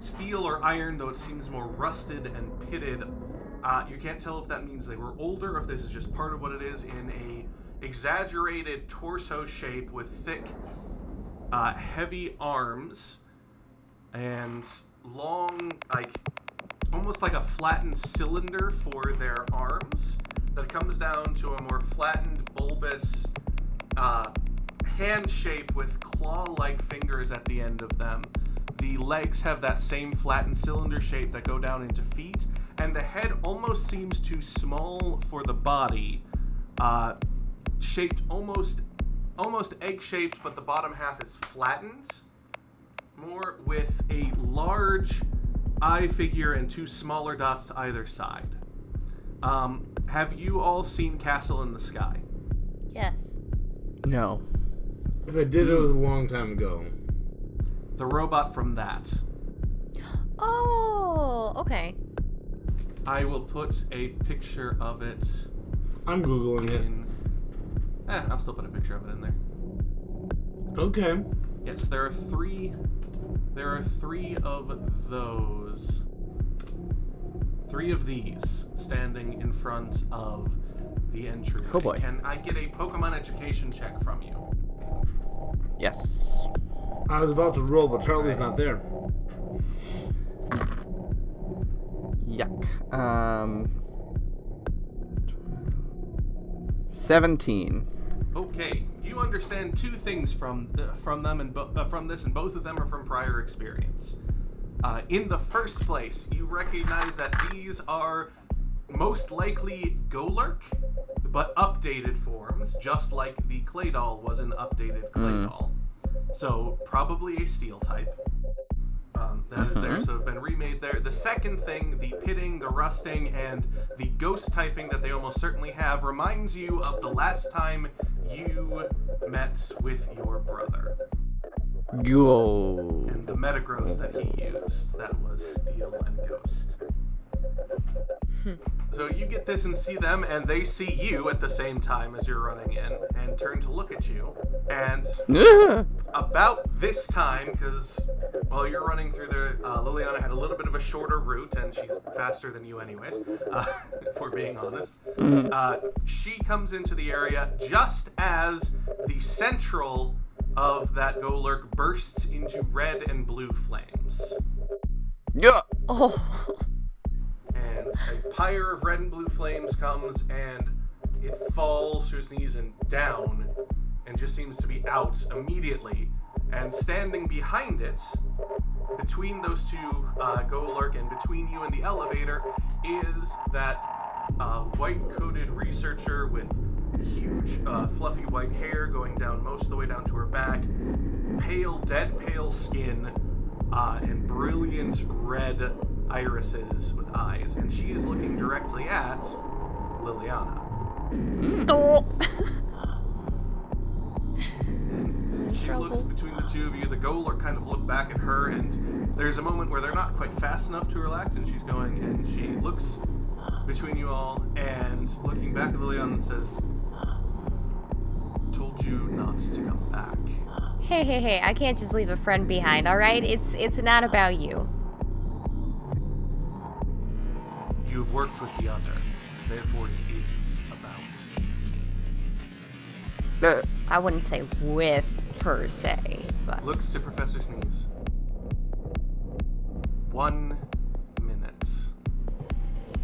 steel or iron, though it seems more rusted and pitted. Uh, you can't tell if that means they were older, or if this is just part of what it is in a exaggerated torso shape with thick, uh, heavy arms and long, like almost like a flattened cylinder for their arms that comes down to a more flattened, bulbous uh, hand shape with claw like fingers at the end of them. The legs have that same flattened cylinder shape that go down into feet, and the head almost seems too small for the body, uh, shaped almost almost egg shaped, but the bottom half is flattened more with a large eye figure and two smaller dots to either side. Um, have you all seen Castle in the Sky? Yes. No. If I did, it was a long time ago. The robot from that. Oh, okay. I will put a picture of it I'm googling it. in. Eh, I'll still put a picture of it in there. Okay. Yes, there are three. There are three of those. Three of these standing in front of the entry. Oh boy. Can I get a Pokemon education check from you? Yes. I was about to roll, but Charlie's not there. Yuck. Um. 17. Okay, you understand two things from the, from them and bo- uh, from this, and both of them are from prior experience. Uh, in the first place, you recognize that these are most likely Golurk, but updated forms, just like the Claydol was an updated Claydol. So probably a Steel type. Um, that is there, so have been remade there. The second thing, the pitting, the rusting, and the ghost typing that they almost certainly have reminds you of the last time you met with your brother Go. and the Metagross that he used. That was Steel and Ghost. So you get this and see them, and they see you at the same time as you're running in, and turn to look at you. And [laughs] about this time, because while you're running through there, uh, Liliana had a little bit of a shorter route, and she's faster than you, anyways. [laughs] Uh, if we're being honest, uh, she comes into the area just as the central of that Golurk bursts into red and blue flames, Yeah. Oh. [laughs] and a pyre of red and blue flames comes, and it falls to its knees and down, and just seems to be out immediately. And standing behind it, between those two uh, Golurk and between you and the elevator, is that uh, white-coated researcher with huge, uh, fluffy white hair going down most of the way down to her back, pale, dead pale skin, uh, and brilliant red irises with eyes, and she is looking directly at Liliana. Hmm. Oh. And she trouble. looks between the two of you. The Golurk kind of look back at her, and there's a moment where they're not quite fast enough to relax, and she's going, and she looks between you all, and looking back at Liliana and says, "Told you not to come back." Hey, hey, hey! I can't just leave a friend behind. All right, it's it's not about you. You've worked with the other, therefore it is about I wouldn't say with per se, but Looks to Professor Sneeze. One minute.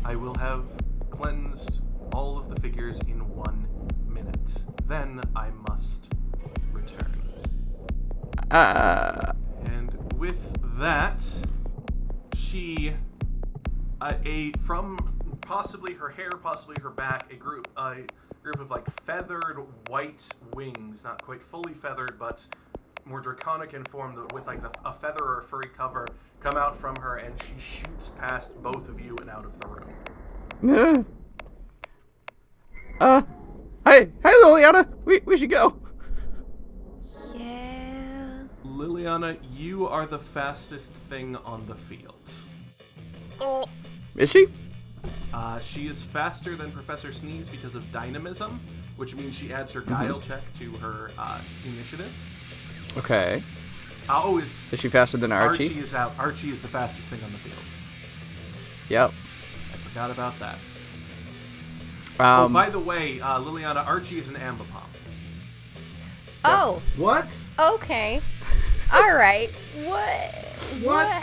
I will have cleansed all of the figures in one minute. Then I must return. uh, And with that, she, a from possibly her hair, possibly her back, a group, a group of like feathered white wings, not quite fully feathered, but more draconic in form, with like a, a feather or a furry cover, come out from her, and she shoots past both of you and out of the room. uh, [laughs] uh, hey, hey, Liliana, we, we should go. yeah. Liliana, you are the fastest thing on the field. Oh, Is she? Uh, she is faster than Professor Sneeze because of dynamism, which means she adds her guile check to her uh, initiative. Okay. Uh, oh, is Is she faster than Archie? Archie is out. Archie is the fastest thing on the field. Yep. I forgot about that. Um, oh, by the way, uh, Liliana, Archie is an ambipom. oh, What? okay. All right. What? What?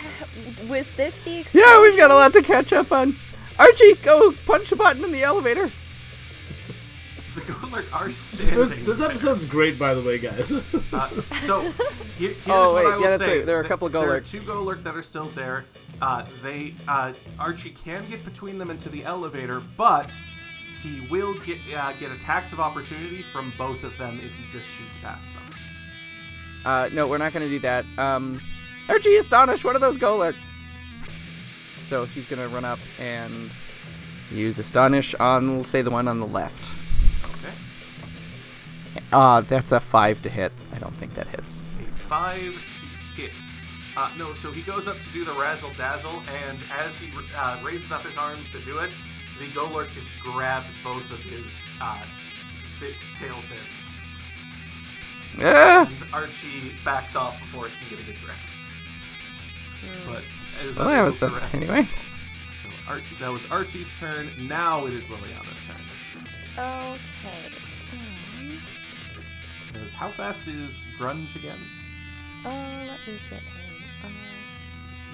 Was this the yeah, we've got a lot to catch up on. Archie, go punch a button in the elevator. The Golurk are standing. This, this there. episode's great, by the way, guys. Uh, so [laughs] here, here's Oh, what wait, I will yeah, that's say. right. There are a couple of There are Golurk. two Golurk that are still there. Uh, they uh, Archie can get between them into the elevator, but he will get uh, get attacks of opportunity from both of them if he just shoots past them. Uh, no, we're not gonna do that. Um, Archie, astonish one of those Golurk. So he's gonna run up and use astonish on, we'll say, the one on the left. Okay, Uh, that's a five to hit. I don't think that hits. a five to hit. Uh, no, so he goes up to do the razzle dazzle, and as he uh, raises up his arms to do it, the Golurk just grabs both of his uh, fist, tail fists. Yeah. and Archie backs off before he can get a good grip. But is Well, that was to something rest anyway. So Archie, that was Archie's turn. Now it is Liliana's turn. Okay. Because how fast is Grunge again? uh, let me get him. Uh,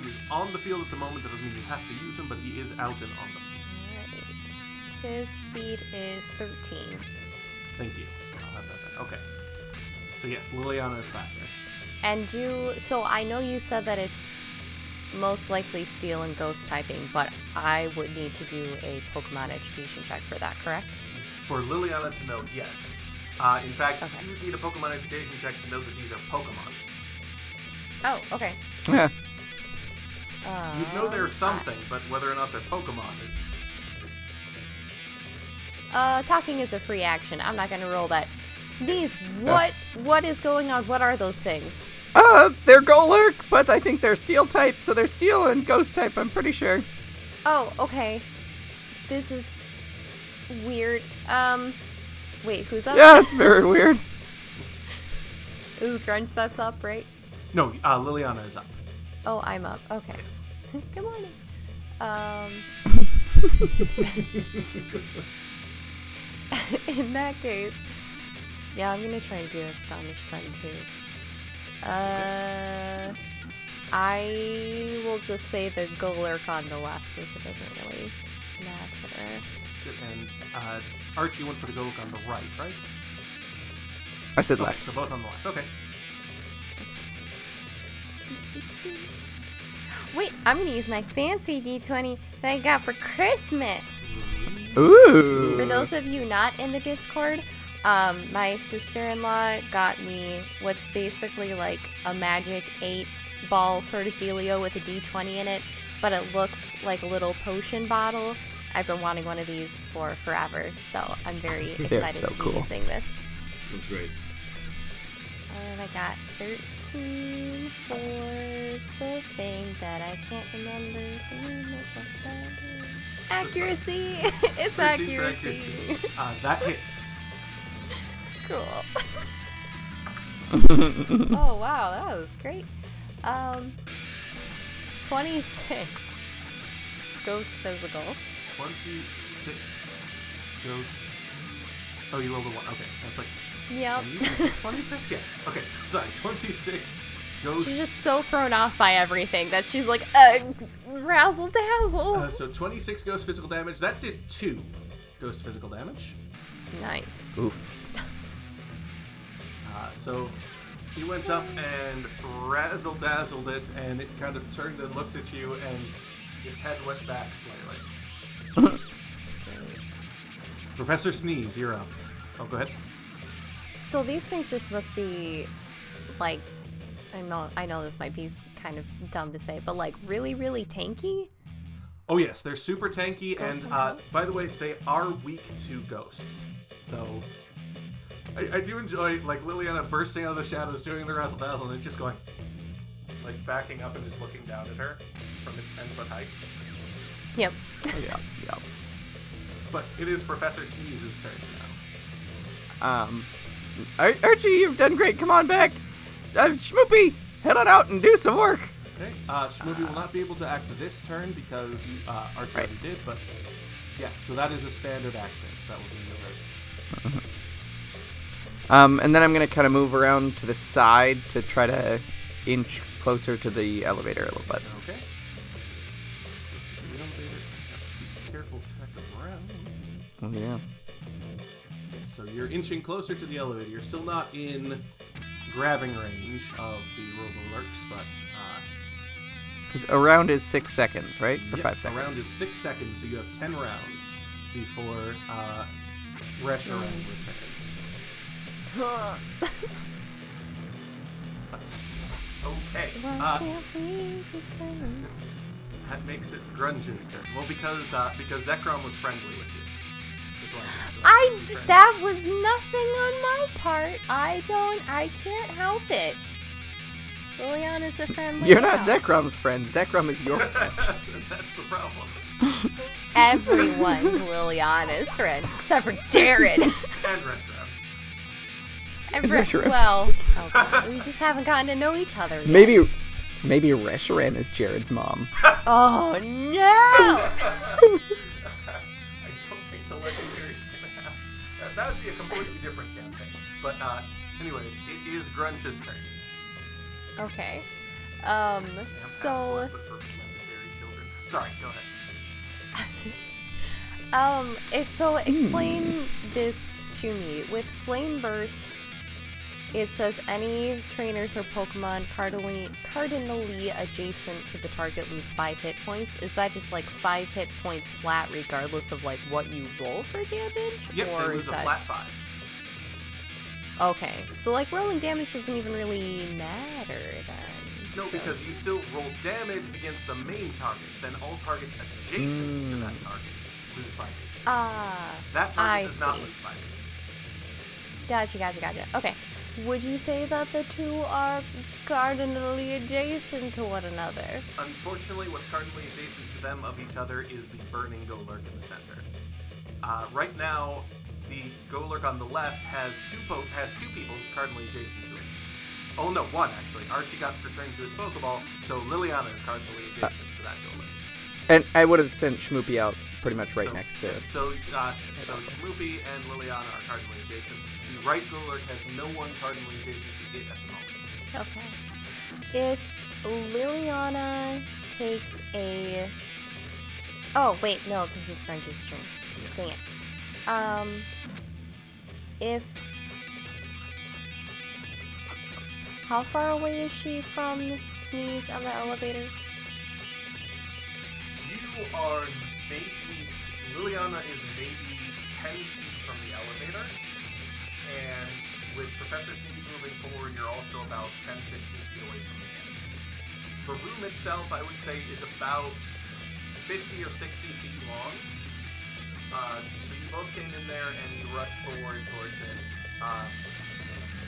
He is on the field at the moment. That doesn't mean you have to use him, but he is out and on the field. right. His speed is 13. Thank you. I'll have that then. Okay. So yes, Liliana is faster. And you. so. I know you said that it's most likely steel and ghost typing, but I would need to do a Pokemon education check for that, correct? For Liliana to know, yes. Uh, in fact, Okay. you need a Pokemon education check to know that these are Pokemon. Oh, okay. Yeah. Uh, You know they're something, but whether or not they're Pokemon is Uh, talking is a free action. I'm not gonna roll that. Sneeze. What? What is going on? What are those things? Uh, they're Golurk, but I think they're Steel type, so they're Steel and Ghost type. I'm pretty sure. Oh, okay. This is weird. Um, wait, who's up? Yeah, it's very weird. [laughs] This is Grunge that's up, right? no. Uh, Liliana is up. Oh, I'm up. Okay. [laughs] Good morning. Um. [laughs] in that case, yeah, I'm gonna try and do astonish then too. Uh, I will just say the Golurk on the left since it doesn't really matter. And uh, Archie went for the Golurk on the right, right? I said Okay, left. So both on the left. Okay. Wait, I'm gonna use my fancy D20 that I got for Christmas. Ooh. For those of you not in the Discord, um, my sister-in-law got me what's basically like a magic eight ball sort of dealio with a D20 in it, but it looks like a little potion bottle. I've been wanting one of these for forever, so I'm very [laughs] excited so to be cool. using this. That's great. And I got 13 for the thing that I can't remember the name of what that is. Accuracy! [laughs] it's 13 for accuracy. [laughs] Uh, that hits. Cool. [laughs] oh wow, that was great. Um, 26. Ghost physical. 26 ghost. Oh, you rolled a one. Okay, that's like Yep. 26? Yeah. Okay, sorry, 26 Ghost. She's just so thrown off by everything that she's like, uh, razzle dazzle. Uh, so 26 ghost physical damage. That did 2 ghost physical damage. nice. Oof. Uh, so he went up and razzle dazzled it, and it kind of turned and looked at you, and its head went back slightly. [laughs] Professor Sneeze, you're up. Oh, go ahead. So these things just must be like I know I know this might be kind of dumb to say, but like really, really tanky. Oh yes, they're super tanky, and uh, by the way, they are weak to ghosts. So I, I do enjoy like Liliana bursting out of the shadows, doing the razzle dazzle, and then just going like backing up and just looking down at her from its ten foot height. Yep. [laughs] Yeah, yeah. But it is Professor Sneeze's turn now. Um, Ar- Archie, you've done great. Come on back. Uh, Schmoopy, head on out and do some work. Okay. Uh, Schmoopy will not be able to act this turn because uh, Archie Right. already did, but yes, so that is a standard action. That will be your turn. Um, and then I'm gonna kind of move around to the side to try to inch closer to the elevator a little bit. Okay. The elevator, have to be careful to check around. Oh, yeah. So you're inching closer to the elevator. You're still not in grabbing range of the Robo-Lurks, but uh, Because a round is six seconds, right? Or yep, five A seconds. round is six seconds, so you have ten rounds before uh, Reshiram returns. Okay. Uh, that makes it Grunge's turn. Well, because uh, because Zekrom was friendly with you. That's why I'm I gonna be d- friendly. that was nothing on my part. I don't. I can't help it. Liliana's a friendly. You're not gal. Zekrom's friend. Zekrom is your [laughs] friend. That's the problem. Everyone's Liliana's friend except for Jared. And Reshiram. Every- Reshiram. well, [laughs] okay. we just haven't gotten to know each other. Yet. maybe, maybe Reshiram is Jared's mom. Oh no! I don't think the legendary's gonna have. That, that would be a completely different campaign. But uh, anyways, it is Grunge's turn. okay. Um. So. but for legendary children. Sorry, go ahead. [laughs] Um, eh, so explain this to me. With Flame Burst, it says any trainers or Pokemon cardinally, cardinally adjacent to the target lose five hit points. Is that just like five hit points flat, regardless of like what you roll for damage? Yep, or they is lose a that flat five. okay? So like rolling damage doesn't even really matter then. No, because you still roll damage against the main target. Then all targets adjacent to that target lose five hit. Ah, That target I does not see. lose five. Gotcha, gotcha, gotcha. Okay. Would you say that the two are cardinally adjacent to one another? Unfortunately, what's cardinally adjacent to them of each other is the burning Golurk in the center. Uh, right now, the Golurk on the left has two po- has two people cardinally adjacent to it. Oh no, one actually. Archie got returned to his Pokeball, so Liliana is cardinally adjacent to that Golurk. And I would have sent Schmoopy out pretty much right so, next to it. So, uh, so Schmoopy and Liliana are cardinally adjacent right Golurk has no one cardinal adjacent to it at the moment. Okay. If Liliana takes a. Oh, wait, no, this is Grunge's turn. Yes. Dang it. Um, if. How far away is she from Sneeze on the elevator? You are maybe. Liliana is maybe 10 with Professor Sneeze moving forward, you're also about 10, 15 feet away from the. The room itself, I would say, is about 50 or 60 feet long. Uh, so you both came in there and you rushed forward towards it. Uh,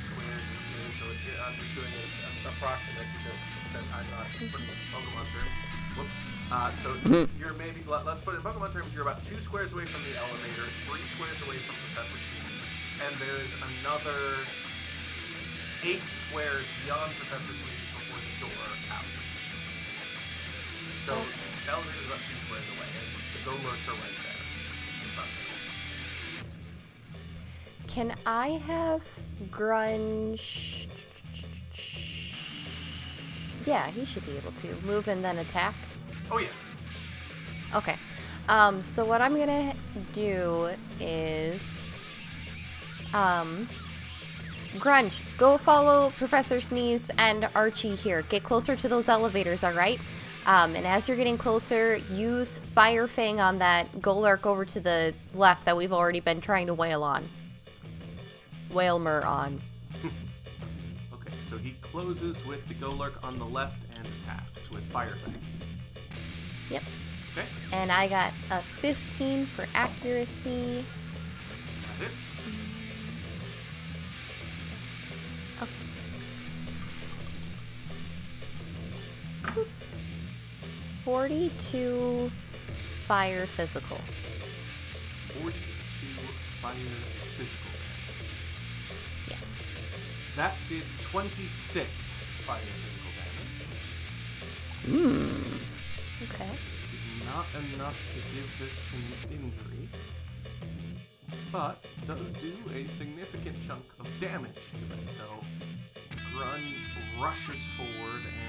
squares and meters, so it, I'm just doing it approximate because I'm not putting it in Pokemon terms. Whoops. Uh, so you're maybe let, us put it in Pokemon terms. You're about two squares away from the elevator, three squares away from Professor Sneeze, and there's another eight squares beyond Professor Sneeze before the door out. So the is about two squares away, and the Golurks are right there. in front of it. Can I have grunge? Yeah, he should be able to move and then attack. Oh yes. Okay. Um, so what I'm gonna do is, um, Grunge, go follow Professor Sneeze and Archie here. Get closer to those elevators, all right? Um, and as you're getting closer, use Fire Fang on that Golurk over to the left that we've already been trying to wail on. Whalmer on. Okay, so he closes with the Golurk on the left and attacks with Fire Fang. Yep. Okay, And I got a 15 for accuracy. that hits. 42 fire physical. 42 fire physical. Yes. That did 26 fire physical damage. Hmm. Okay. Not enough to give this an injury, but does do a significant chunk of damage to it. So Grunge rushes forward and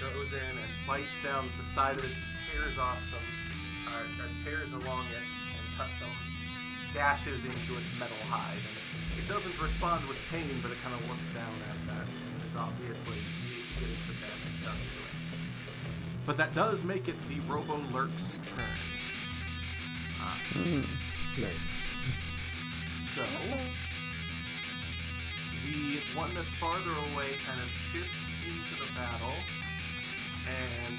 goes in and bites down the side of it, tears off some, or, or tears along it, and cuts some gashes into its metal hide. And it doesn't respond with pain, but it kind of looks down at that and is obviously getting some damage done to it. But that does make it the Robo Lurk's turn. Uh, Nice. so the one that's farther away kind of shifts into the battle and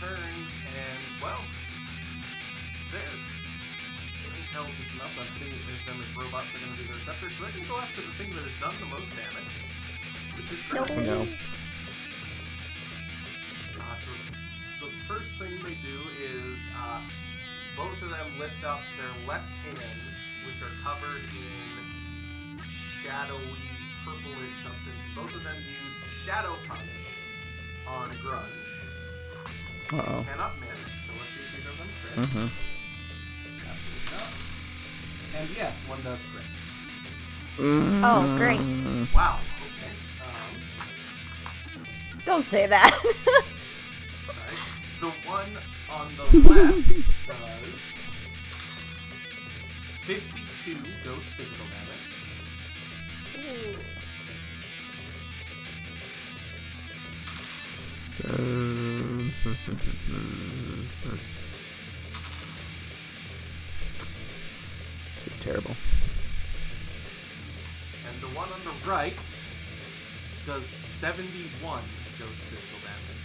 turns and well, they're intelligence enough. I'm putting them as robots. They're going to do the receptors, so they're going to go after the thing that has done the most damage, which is. Grunge. No. Uh, so the first thing they do is uh, both of them lift up their left hands, which are covered in shadowy purplish substance. Both of them use Shadow Punch on Grunge. Uh oh. Cannot miss, so let's see if either of them crit. Mm-hmm. Absolutely not. And yes, one does crit. Oh, great. Wow, okay. Um, Don't say that. [laughs] sorry. The one on the [laughs] left does 52 ghost physical damage. This is terrible. And the one on the right does 71 ghost physical damage.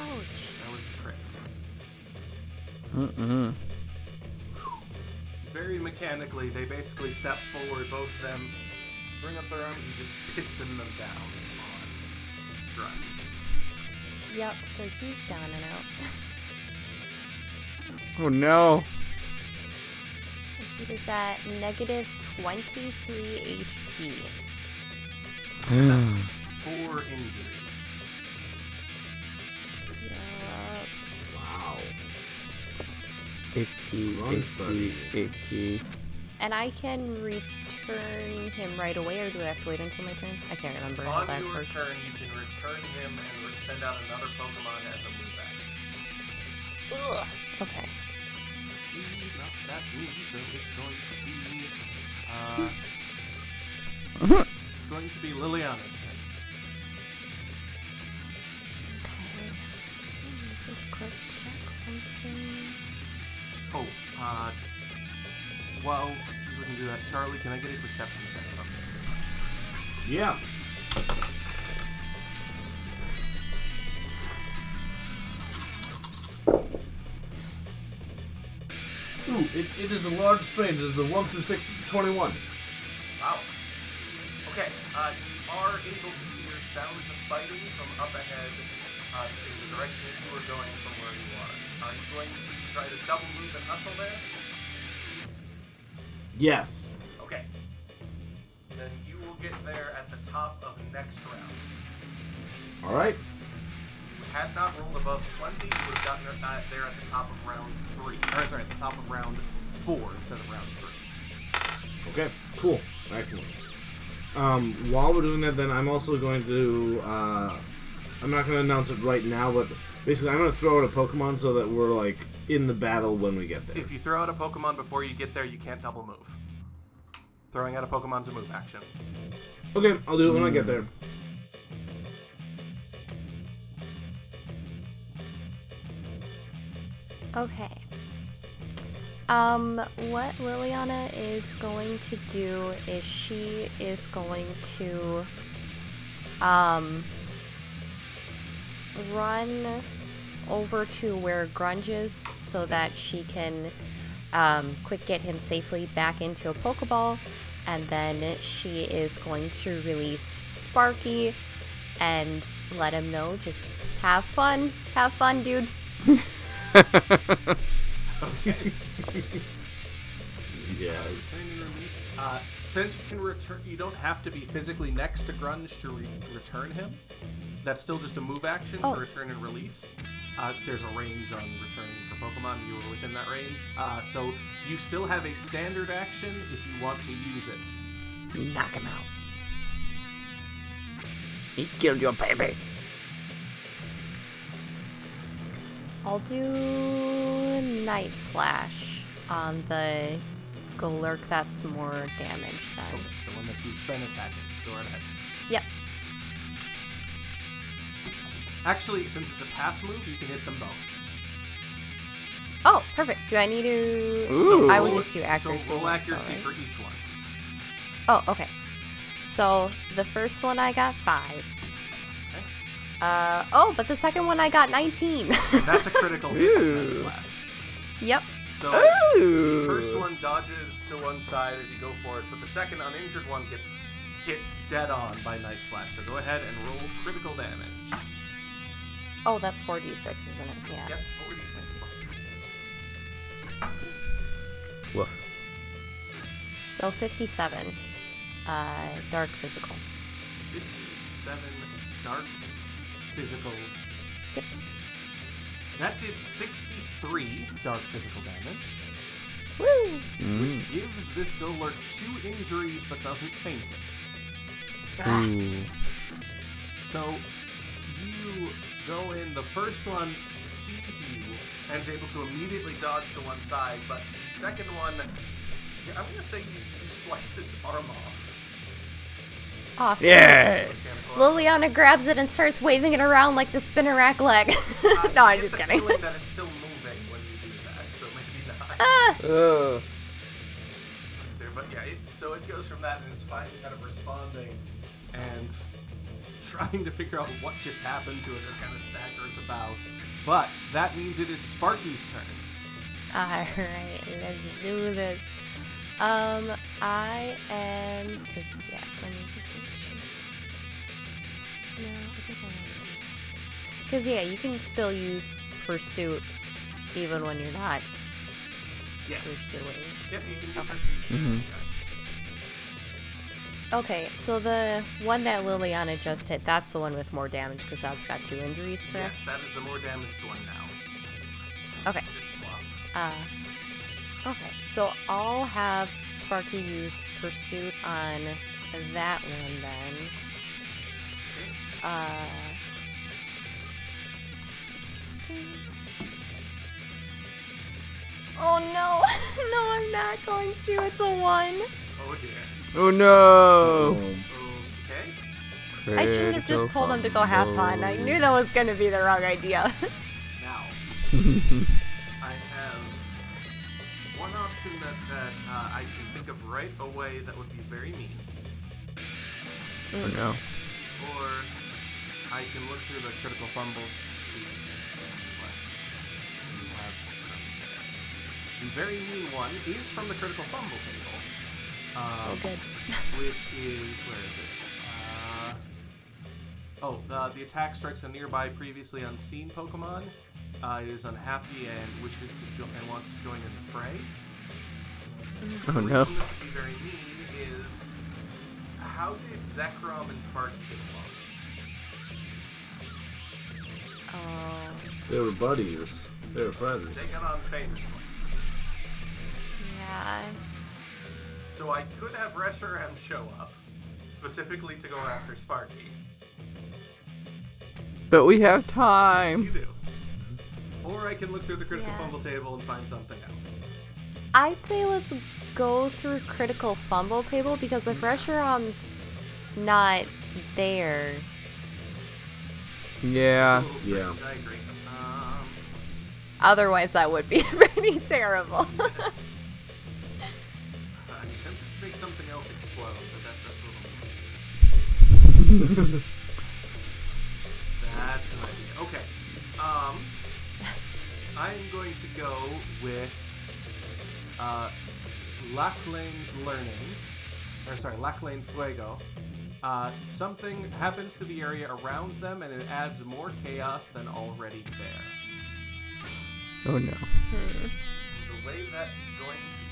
Ouch. That was the crit. Mm-mm. Very mechanically, they basically step forward, both of them bring up their arms and just piston them down on Grunge. Yep, so he's down and out. [laughs] Oh no. He is at negative 23 HP. Mm. Four injuries. Yup. Wow. Icky, icky, icky. And I can return him right away, or do I have to wait until my turn? I can't remember how On that your works. turn, you can return him and send out another Pokemon as a move action. Ugh. Okay. Not that easy, so it's going to be. Uh, [laughs] it's going to be Liliana's turn. Okay. Just quick check something. Oh, uh. While he's looking to do that, Charlie, can I get a perception check from you? Yeah. Ooh, it, it is a large strain. It is a 1 through 6, 21. Wow. Okay, uh, you are able to hear sounds of fighting from up ahead uh, to the direction you are going from where you are. Are you going to try to double move and hustle there? Yes. Okay. Then you will get there at the top of next round. Alright. If you had not rolled above 20, you would have gotten uh, there at the top of round 3. Or, sorry, at the top of round 4 instead of round 3. Okay, cool. Excellent. Um, while we're doing that, then I'm also going to. Uh, I'm not going to announce it right now, but basically, I'm going to throw out a Pokemon so that we're like in the battle when we get there. If you throw out a Pokemon before you get there, you can't double move. Throwing out a Pokemon's a move action. Okay, I'll do it when I get there. Okay. Um, what Liliana is going to do is she is going to um run over to where Grunge is so that she can um, quick get him safely back into a Pokeball. And then she is going to release Sparky and let him know just have fun. Have fun, dude. [laughs] Yes. Uh, since you can return, you don't have to be physically next to Grunge to re- return him. That's still just a move action Oh. to return and release. Uh, there's a range on returning for Pokemon. You were within that range, uh, so you still have a standard action if you want to use it. Knock him out. He killed your baby. I'll do Night Slash on the Golurk that's more damage then. The one that you've been attacking. Go right ahead. Yep. Actually, since it's a pass move, you can hit them both. Oh, perfect. Do I need to? Ooh. I would Roll- just do accuracy. So roll ones though, accuracy right? for each one. Oh, okay. So the first one I got five. Okay. Uh oh, but the second one I got nineteen. [laughs] That's a critical hit with Slash. yep. So the first one dodges to one side as you go for it, but the second uninjured one gets hit dead on by Night Slash. So go ahead and roll critical damage. Oh, that's four d six, isn't it? Yeah. Yep, 46 plus three. Woof. So fifty-seven. Uh, dark physical. 57 dark physical. Yep. That did 63 dark physical damage, Woo! Mm. gives this Golurk two injuries but doesn't faint it. Ooh. So you go in, the first one sees you and is able to immediately dodge to one side, but the second one, yeah, I'm gonna say you, you slice its arm off. Awesome. Yeah. Liliana grabs it and starts waving it around like the Spinarak leg. Uh, [laughs] [laughs] no, I'm just kidding. that it's still moving when you do that, so maybe not. Ah! Ugh. there, but yeah, it, so it goes from that and it's finally kind of responding and trying to figure out what just happened to it as kind of staggers about. But that means it is Sparky's turn. Alright, let's do this. Um, I am. Cause, yeah, let me just make sure. No, I think I Because, yeah, you can still use Pursuit even when you're not Yes. pursuing. Yep, you can do Okay. pursuit. Mhm. Okay, so the one that Liliana just hit, that's the one with more damage because that's got two injuries, correct? Yes, that is the more damaged one now. Okay. Uh, okay, so I'll have Sparky use Pursuit on that one then. Uh. [laughs] Oh no! [laughs] no, I'm not going to. It's a one. Oh dear. Oh no. Okay. I shouldn't have just told him to go have fun. I knew that was going to be the wrong idea. [laughs] Now, I have one option that, that uh, I can think of right away that would be very mean. Oh no. Or I can look through the critical fumbles. see what you have. The very mean one is from the critical fumble table. Um, oh, good. which is where is it? Uh, oh, the the attack strikes a nearby previously unseen Pokemon. Uh, it is unhappy and wishes to jo- and wants to join in the fray. Oh no. reason this would be very mean is how did Zekrom and Sparky get along? Oh, They were buddies. They were friends. They got on famously. yeah. So I could have Reshiram show up, specifically to go after Sparky. But we have Yes, time. you do. Or I can look through the critical Yeah. fumble table and find something else. I'd say let's go through critical fumble table because if Reshiram's not there, Yeah. Little Yeah. strange, I agree. Um, otherwise that would be [laughs] pretty terrible. [laughs] something else explode, but that, that's a little. [laughs] that's an idea. Okay. Um, I'm going to go with uh, Lachlane's learning, or sorry, Lachlane's fuego. Uh, something happens to the area around them, and it adds more chaos than already there. Oh no. The way that is going to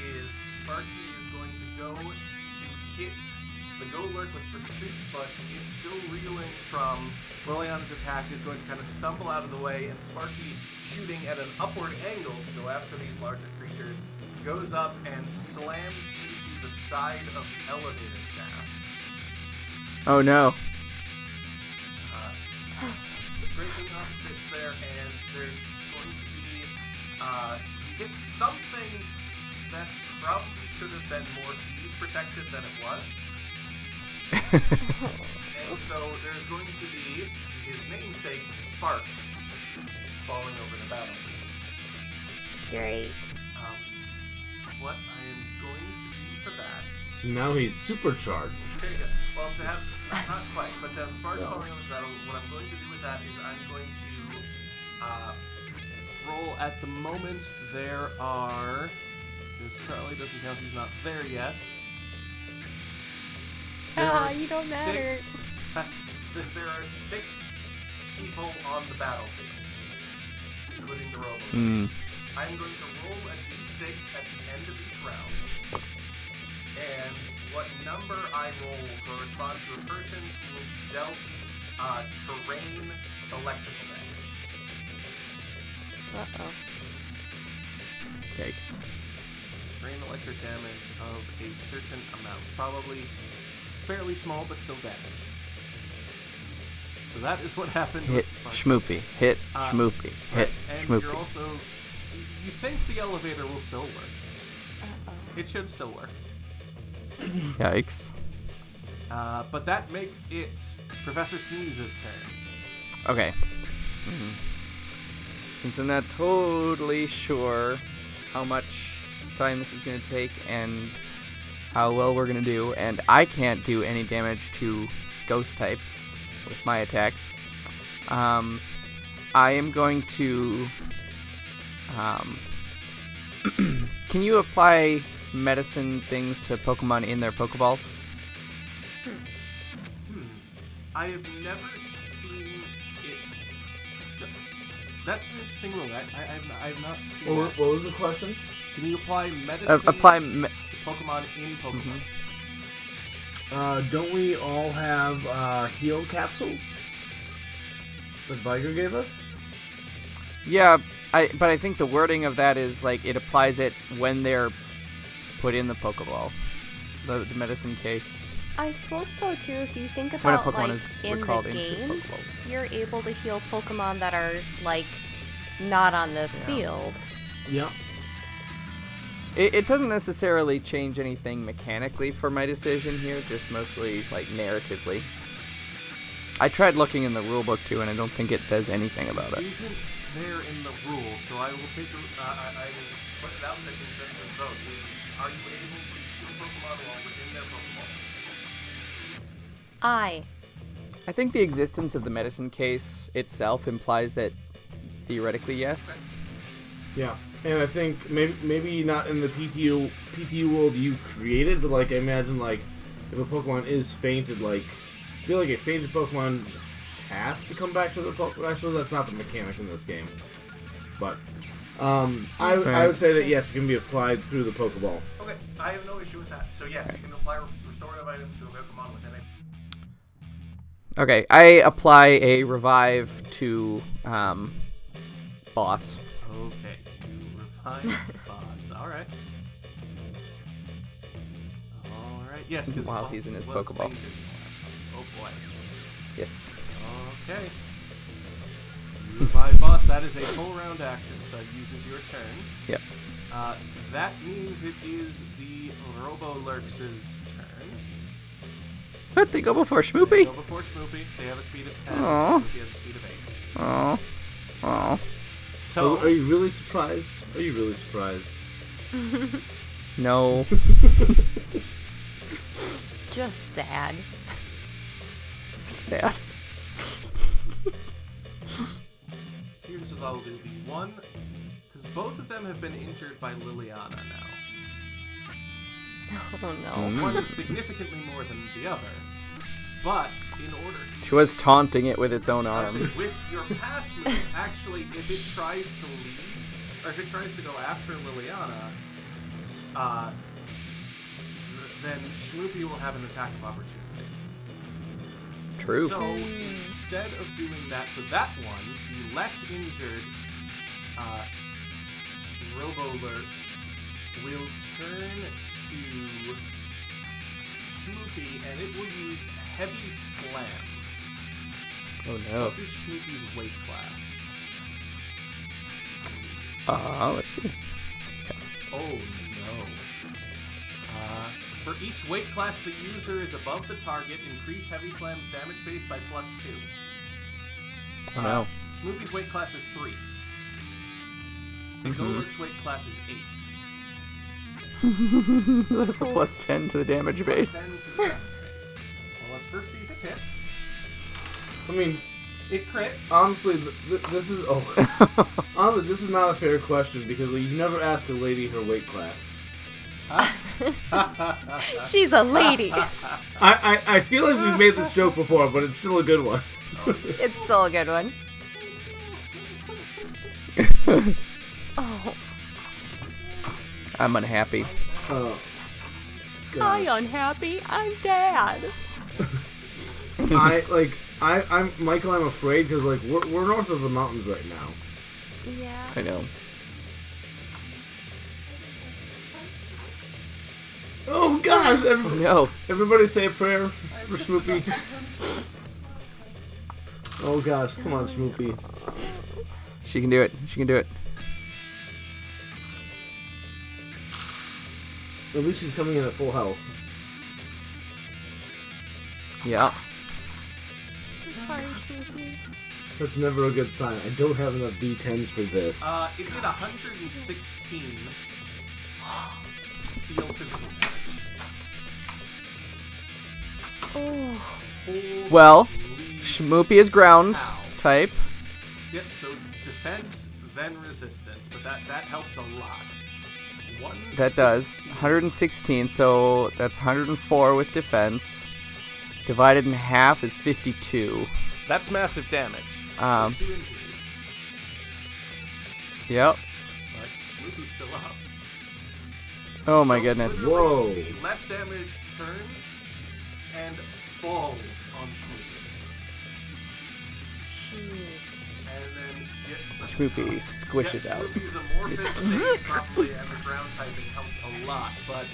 is Sparky is going to go to hit the Go Lurk with Pursuit, but it's still reeling from Liliana's attack, is going to kind of stumble out of the way, and Sparky, shooting at an upward angle to go after these larger creatures, goes up and slams into the side of the elevator shaft. Oh no. uh, breaking off bits there, and there's going to be uh, you hit something that probably should have been more fuse protected than it was. and [laughs] so there's going to be his namesake Sparks falling over the battlefield. Great. Um, what I am going to do for that So now he's supercharged. Very good. Well, to have not, not quite, but to have Sparks No. falling over the battle, what I'm going to do with that is I'm going to uh, roll. At the moment, there are. Because Charlie doesn't count; he's not there yet. There Ah, are you don't matter. six- there are six people on the battlefield, including the robots. Hmm. I'm going to roll a d6 at the end of each round, and what number I roll corresponds to a person who will be dealt uh, terrain electrical damage. Uh oh. Yikes. Terrain electric damage of a certain amount, probably fairly small, but still damage. So that is what happened Hit with Spark. schmoopy. Hit Uh, schmoopy. Right, Hit and schmoopy. you're also you- you think the elevator will still work. It should still work. Yikes. Uh, but that makes it Professor Sneeze's turn. Okay. Mhm. Since I'm not totally sure how much time this is going to take and how well we're going to do, and I can't do any damage to ghost types with my attacks, um, I am going to. Um, [clears throat] can you apply medicine things to Pokemon in their Pokeballs? Hmm. I have never seen it. That's an interesting rule. I, I, I've, I've not seen What, that. what was the question? Can you apply medicine Uh, apply. Me- Pokemon in Pokemon? Uh, don't we all have uh, heal capsules that Viger gave us? Yeah, I but I think the wording of that is like it applies it when they're put in the Pokeball, the, the medicine case. I suppose though too, if you think When a about Pokemon like is in the recalled into the games, you're able to heal Pokemon that are like not on the Yeah. field. Yeah. It, it doesn't necessarily change anything mechanically for my decision here, just mostly like narratively. I tried looking in the rulebook too, and I don't think it says anything about it. Isn't there in the rule? So I will take. a- Uh, I, I will put it out to consensus vote. Is are you able to heal Pokemon while within their Pokeballs? I. I think the existence of the medicine case itself implies that theoretically yes. Yeah. And I think maybe maybe not in the PTU PTU world you created, but like I imagine like if a Pokemon is fainted, like I feel like a fainted Pokemon has to come back to the Pokemon. I suppose that's not the mechanic in this game, but um, I, I would say that yes, it can be applied through the Pokeball. Okay, I have no issue with that. So yes, you can apply restorative items to a Pokemon within a. Okay, I apply a revive to um, boss. Okay, you refine boss. All right. Yes, While he's in his Pokeball. Oh boy. Yes. Okay. By boss, that is a full round action, so it uses your turn. Yep. Uh, that means it is the Robo Lurks' turn. But they go before They Go before Schmoopy. They have a speed of 10. Aw. Schmoopy has a speed of 8. Oh. Oh. So, Are, are you really surprised? Are you really surprised? [laughs] No. [laughs] Just sad. [laughs] Sad. here's what I'll do. The one, because both of them have been injured by Liliana now. Oh no. Mm. One significantly more than the other. But in order She was taunting it with its own arm. with your pass move, actually, if it tries to leave, or if it tries to go after Liliana, uh, then Schmoopy will have an attack of opportunity. True. So instead of doing that, so that one, the less injured uh, Robolurk will turn to Schmoopy, and it will use Heavy Slam. Oh no. What is Schmoopy's weight class? Uh, let's see. Oh no. Uh, for each weight class the user is above the target, increase Heavy Slam's damage base by plus two. Oh no. Schmoopy's weight class is 3. And Mhm. Golurk's weight class is 8. That's a plus 10 to the damage base. 10 to the damage base. Well, let's first see if it hits. I mean, It crits. honestly, th- th- this is oh, [laughs] honestly, this is not a fair question because like, you never ask a lady her weight class. [laughs] She's a lady. [laughs] I, I, I feel like we've made this joke before, but it's still a good one. it's still a good one. Oh, I'm unhappy. Oh, hi, gosh. unhappy. I'm dad. [laughs] I like I I'm Michael. I'm afraid because like we're, we're north of the mountains right now. Yeah. I know. Oh gosh! Everybody, oh, No. everybody say a prayer for Schmoopy. Oh gosh! Come on, Schmoopy. She can do it. She can do it. At least she's coming in at full health. Yeah. Sorry, That's never a good sign. I don't have enough D10s for this. Uh, it did 116 steel physical damage. Oh, Well, Holy Schmoopy is ground cow. type. Yep, so defense, then resistance, but that, that helps a lot. One That does. 116, so that's 104 with defense. Divided in half is 52. That's massive damage. Um, Two injuries, Yep. but Schmoopy's still up. Oh my So goodness. literally, Whoa. Less damage turns and falls on Schmoopy. And then gets Schmoopy squishes yeah, out. Schmoopy's amorphous state probably and the ground typing helped a lot, but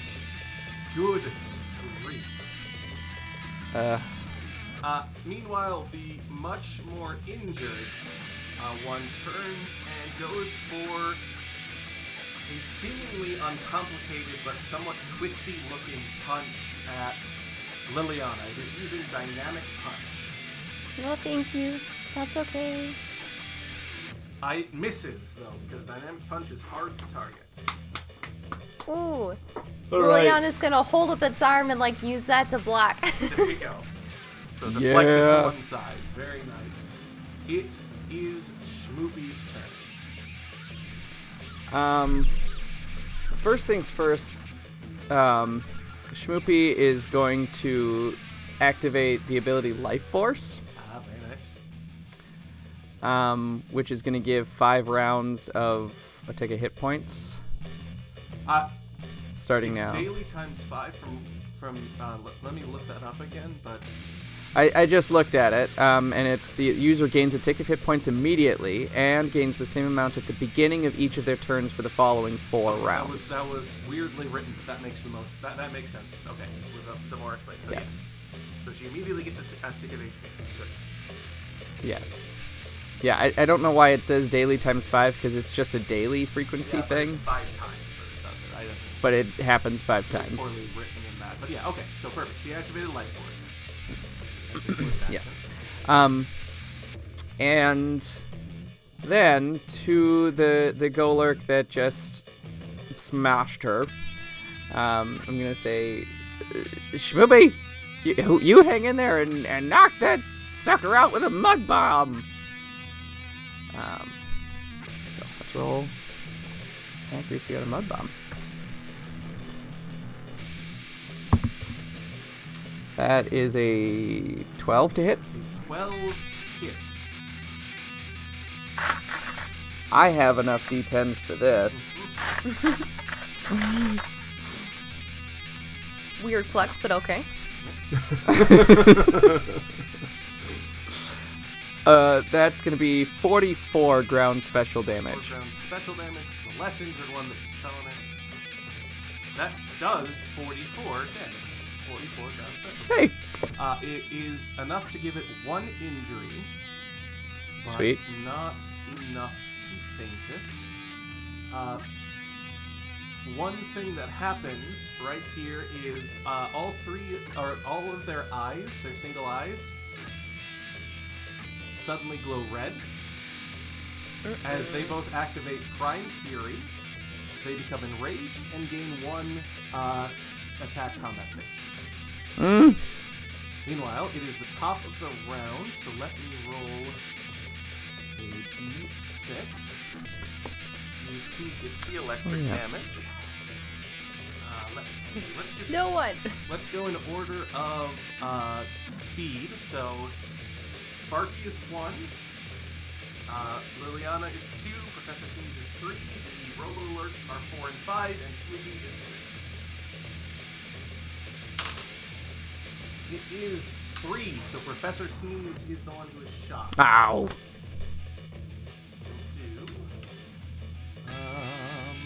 good grief. Uh, Uh, meanwhile, the much more injured uh, one turns and goes for a seemingly uncomplicated but somewhat twisty looking punch at Liliana. It is using Dynamic Punch. no, thank you. That's okay. I it misses though because Dynamic Punch is hard to target. Ooh, All right. Liliana's gonna hold up its arm and like use that to block. There you go. [laughs] So deflected Yeah. to one side. Very nice. It is Schmoopy's turn. um, first things first, um, Schmoopy is going to activate the ability Life Force, very nice. Um, which is going to give five rounds of attack hit points Uh, starting now. Daily times five from from. Uh, let, let me look that up again. But I, I just looked at it, um, and it's the user gains a tick of hit points immediately and gains the same amount at the beginning of each of their turns for the following four That was rounds. that was weirdly written, but that makes the most that, that makes sense. Okay, with the, the more explanation. So, Yes. So she immediately gets a, t- a ticket of. Good. Yes. Yeah, I, I don't know why it says daily times five because it's just a daily frequency Yeah, thing, five times or something. I don't know. but it happens five It's times. poorly written in that. But yeah, okay. So perfect. She activated life force. [clears throat] Yes. Um, and then to the the Golurk that just smashed her, um, I'm gonna say, uh, Schmoopy, you, you hang in there and, and knock that sucker out with a mud bomb. Um, so let's roll. Accuracy got a mud bomb. That is a 12 to hit. Twelve hits. I have enough d10s for this. [laughs] Weird flex, but okay. [laughs] [laughs] Uh, that's gonna be 44 ground special damage. rounds special damage. The less injured one that just fell it. That does 44 damage. 44 ground special. Hey, Uh, it is enough to give it one injury. But Sweet. Not enough to faint it. Uh, one thing that happens right here is uh, all three, or all of their eyes, their single eyes, suddenly glow red. As they both activate Prime Fury, they become enraged and gain one uh, attack combat stage. mm, Meanwhile, it is the top of the round, so let me roll a d6. You gets the electric Oh, yeah. damage. Uh, let's see. Let's just No one. let's go in order of uh, speed. So Sparky is one. Uh, Liliana is two. Professor Sneeze is three. The Robo Alerts are four and five, and Schmoopy is six. It is three, so Professor Sneeze is the one who is shot. ow. Um,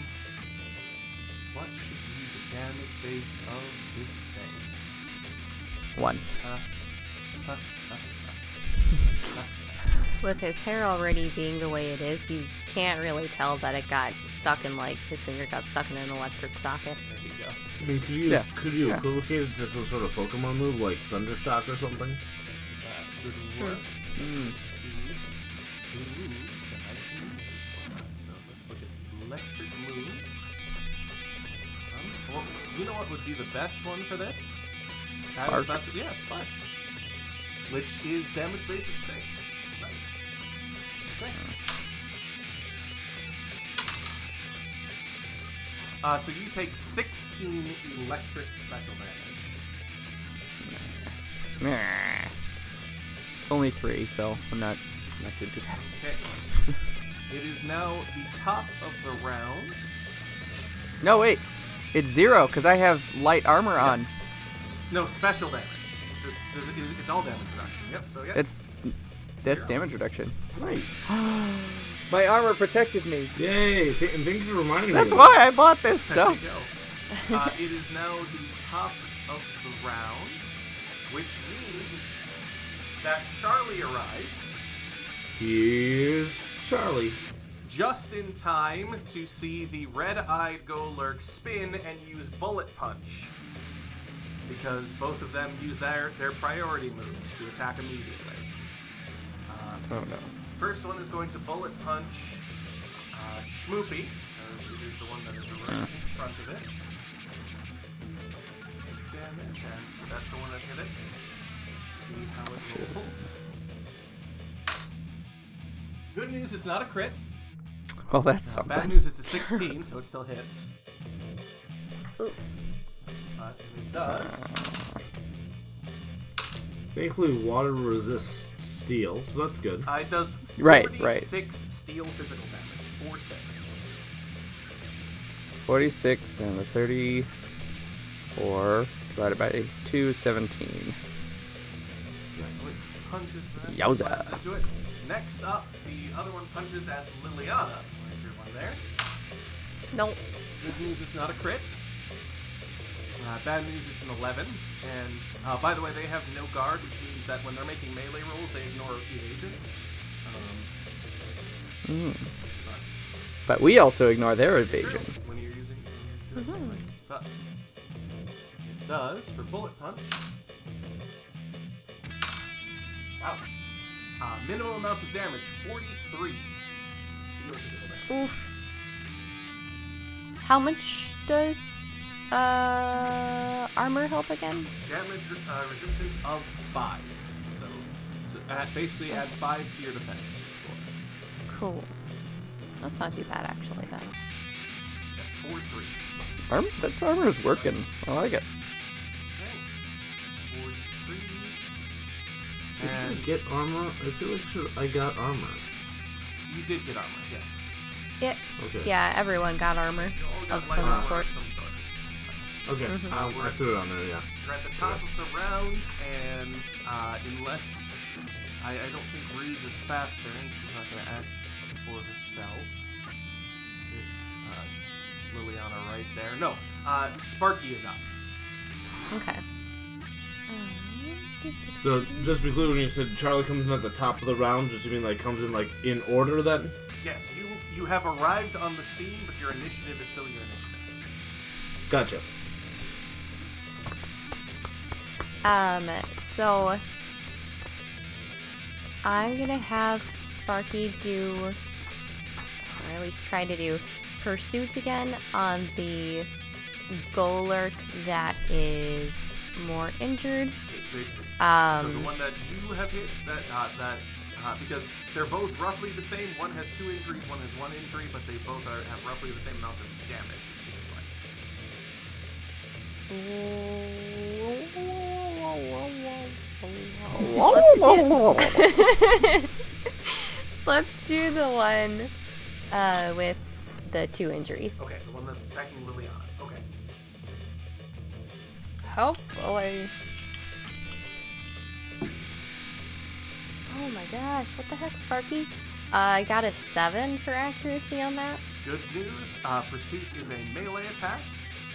what should be the damage base of this thing? One. Uh, uh, With his hair already being the way it is, you can't really tell that it got stuck in like his finger got stuck in an electric socket. there you go. I mean, could you Yeah. could you Yeah. equivocate it to some sort of Pokemon move like Thunder Shock or something? That would work. Mm. See who moves that I can use. So let's look at electric moves. Well, you know what would be the best one for this? Spark. to- yeah, Spark. Which is damage base of 6. Uh, so you take 16 electric special damage. Meh. It's only three, so I'm not not doing too bad. Okay. [laughs] it is now the top of the round. No, wait. It's zero because I have light armor on. No, special damage. Does, does it, is, it's all damage reduction. Yep, so yeah. That's that's Zero. damage reduction. Nice. [gasps] My armor protected me. Yay! Th- and thank you for reminding That's me. why I bought this There you stuff. go. [laughs] Uh, it is now the top of the round, which means that Charlie arrives Here's Charlie. just in time to see the red-eyed Golurk spin and use Bullet Punch. Because both of them use their, their priority moves to attack immediately. Oh no. First one is going to bullet punch uh, Schmoopy. Uh, it is the one that is right in front of it. Damage, and that's the one that hit it. Let's see how it rolls. Good news, it's not a crit. Well, that's Uh, bad news, it's a 16, so it still hits. But it does. Thankfully, water resists steel, so that's good. Uh, it does Right, right. Six steel physical damage. 4 6. 46 down to 34 divided by 2, 17. Punches. Yowza. Let's do it. Next up, the other one punches at Liliana. Where's your one there? Nope. Good news, it's not a crit. Uh, bad news, it's an 11. And uh, by the way, they have no guard, which means that when they're making melee rolls, they ignore evasion. Um, but But we also ignore their evasion. When you're using, when you're doing melee. But it does for bullet punch. Wow. Uh, minimum amount of damage 43. Steel physical damage. Oof. How much does uh armor help again? Damage uh, resistance of 5. So, so add, basically add 5 to your defense score. Cool. That's not too bad actually then. Yeah, 4 3. Arm, that's armor is working. I like it. Okay. 43. Did I get armor? I feel like should I got armor. you did get armor, yes. Yeah, Okay. yeah, everyone got armor got of some armor sort. Of some sort. Okay. Mhm. Um, I threw it on there. Yeah. You're at the top of the round, and uh, unless I, I don't think Ruse is faster, and she's not going to act for herself. With uh, Liliana right there. No, uh, Sparky is up. Okay. So just to be clear, when you said Charlie comes in at the top of the round, just you mean like comes in like in order then? Yes, you you have arrived on the scene, but your initiative is still your initiative. Gotcha. Um, so I'm gonna have Sparky do, or at least try to do, pursuit again on the Golurk that is more injured. The- so the Um, one that you have hit, that uh, that uh, because they're both roughly the same. One has two injuries, one has one injury, but they both are, have roughly the same amount of damage. It seems like. Let's do the one uh, with the two injuries. Okay, the one that's attacking Liliana. Okay. Hopefully. Oh my gosh, what the heck, Sparky? Uh, I got a 7 for accuracy on that. Good news. Uh, Pursuit is a melee attack,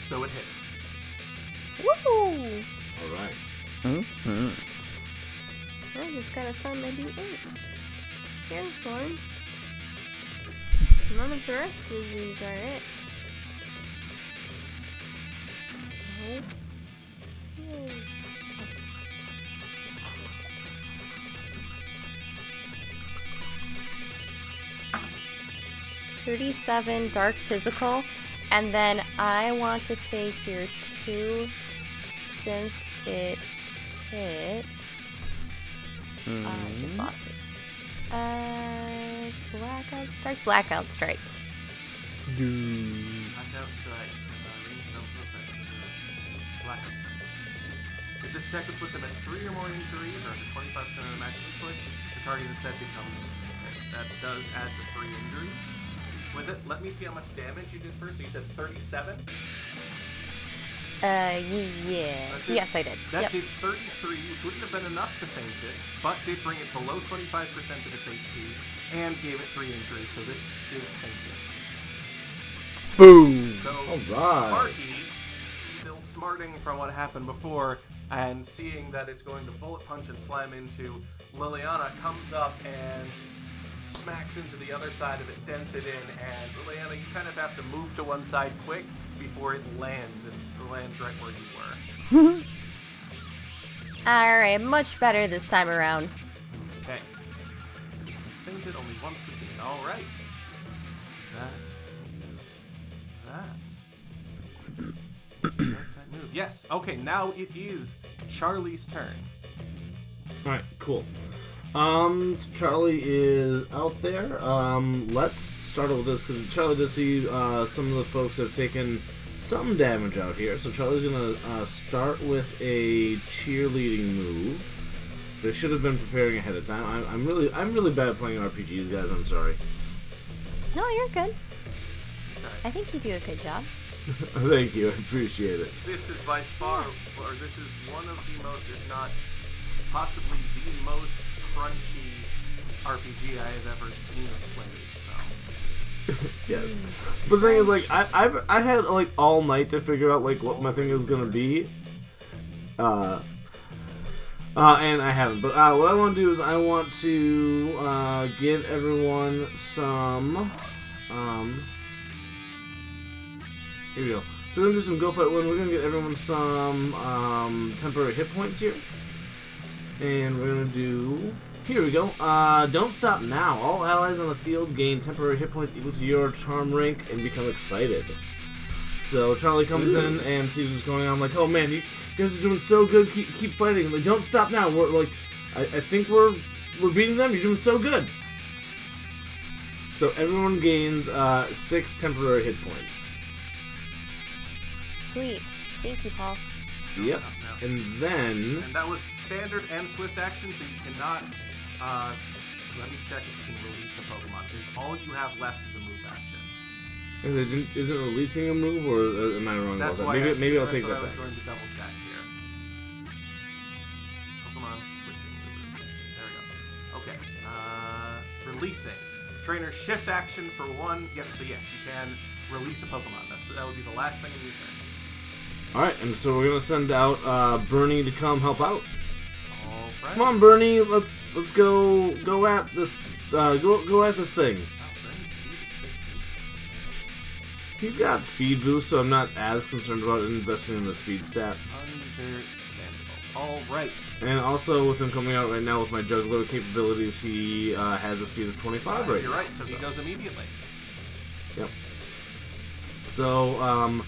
so it hits. Woo! All right. Mm-hmm. I just gotta find my d8s. Here's one. None of the rest of these are it. Thirty-seven dark physical, and then I want to say here too, since it hits. Uh, I just lost it. Uh, blackout strike. Blackout strike. Blackout strike. Uh, range no perfect. Blackout strike. If this attack would put them at three or more injuries, or under 25% of the maximum put, the target instead becomes. That does add the three injuries. Was it? Let me see how much damage you did first. So you said 37. Uh, y- yes, That did- yes, I did. That Yep. did 33, which wouldn't have been enough to faint it, but did bring it below 25% of its HP and gave it three injuries. So this is fainted. Boom. So Alright. Sparky, still smarting from what happened before, and seeing that it's going to bullet punch and slam into Liliana, comes up and smacks into the other side of it, dents it in, and Liliana, you kind of have to move to one side quick before it lands, and it lands right where you were. [laughs] All right, much better this time around. Okay. Fainted only once between. All right. That is that. Make that move. Yes. Okay. Now it is Charlie's turn. All right. Cool. Um, Charlie is out there. Um, let's start with this because Charlie does see uh, some of the folks have taken some damage out here. So Charlie's gonna uh, start with a cheerleading move. They should have been preparing ahead of time. I'm, I'm really, I'm really bad at playing RPGs, guys. I'm sorry. No, you're good. I think you do a good job. [laughs] Thank you. I appreciate it. This is by far, or this is one of the most, if not possibly the most crunchy RPG I have ever seen or played. So. [laughs] Yes. But the thing is, like, I I've, I had like all night to figure out like what my thing is gonna be. Uh. Uh, and I haven't. But uh, what I want to do is I want to uh, give everyone some. Um. Here we go. So we're gonna do some go fight one. We're gonna get everyone some um, temporary hit points here, and we're gonna do. Here we go. Uh, don't stop now. All allies on the field gain temporary hit points equal to your charm rank and become excited. So Charlie comes in and sees what's going on. Like, oh man, you guys are doing so good. Keep keep fighting. Like, don't stop now. We're like, I, I think we're we're beating them. You're doing so good. So everyone gains uh, six temporary hit points. Sweet. Thank you, Paul. Yep. And then And that was standard and swift action, so you cannot. Uh, let me check if you can release a Pokemon. Because all you have left is a move action. is it isn't releasing a move, or uh, am I wrong That's about that? Maybe I, maybe I'll that's take that I was back. going to double check here. Pokemon switching. There we go. Okay. Uh, releasing. Trainer shift action for one. Yep. So yes, you can release a Pokemon. That's that would be the last thing in your turn. All right, and so we're gonna send out uh, Bernie to come help out. Right. Come on, Bernie. Let's let's go go at this. Uh, go go at this thing. Wow, Bernie's speed is 15. He's got speed boost, so I'm not as concerned about investing in the speed stat. Understandable. All right. And also, with him coming out right now with my juggler capabilities, he uh, has a speed of 25 right You're now. right. So he goes immediately. Yep. So, um,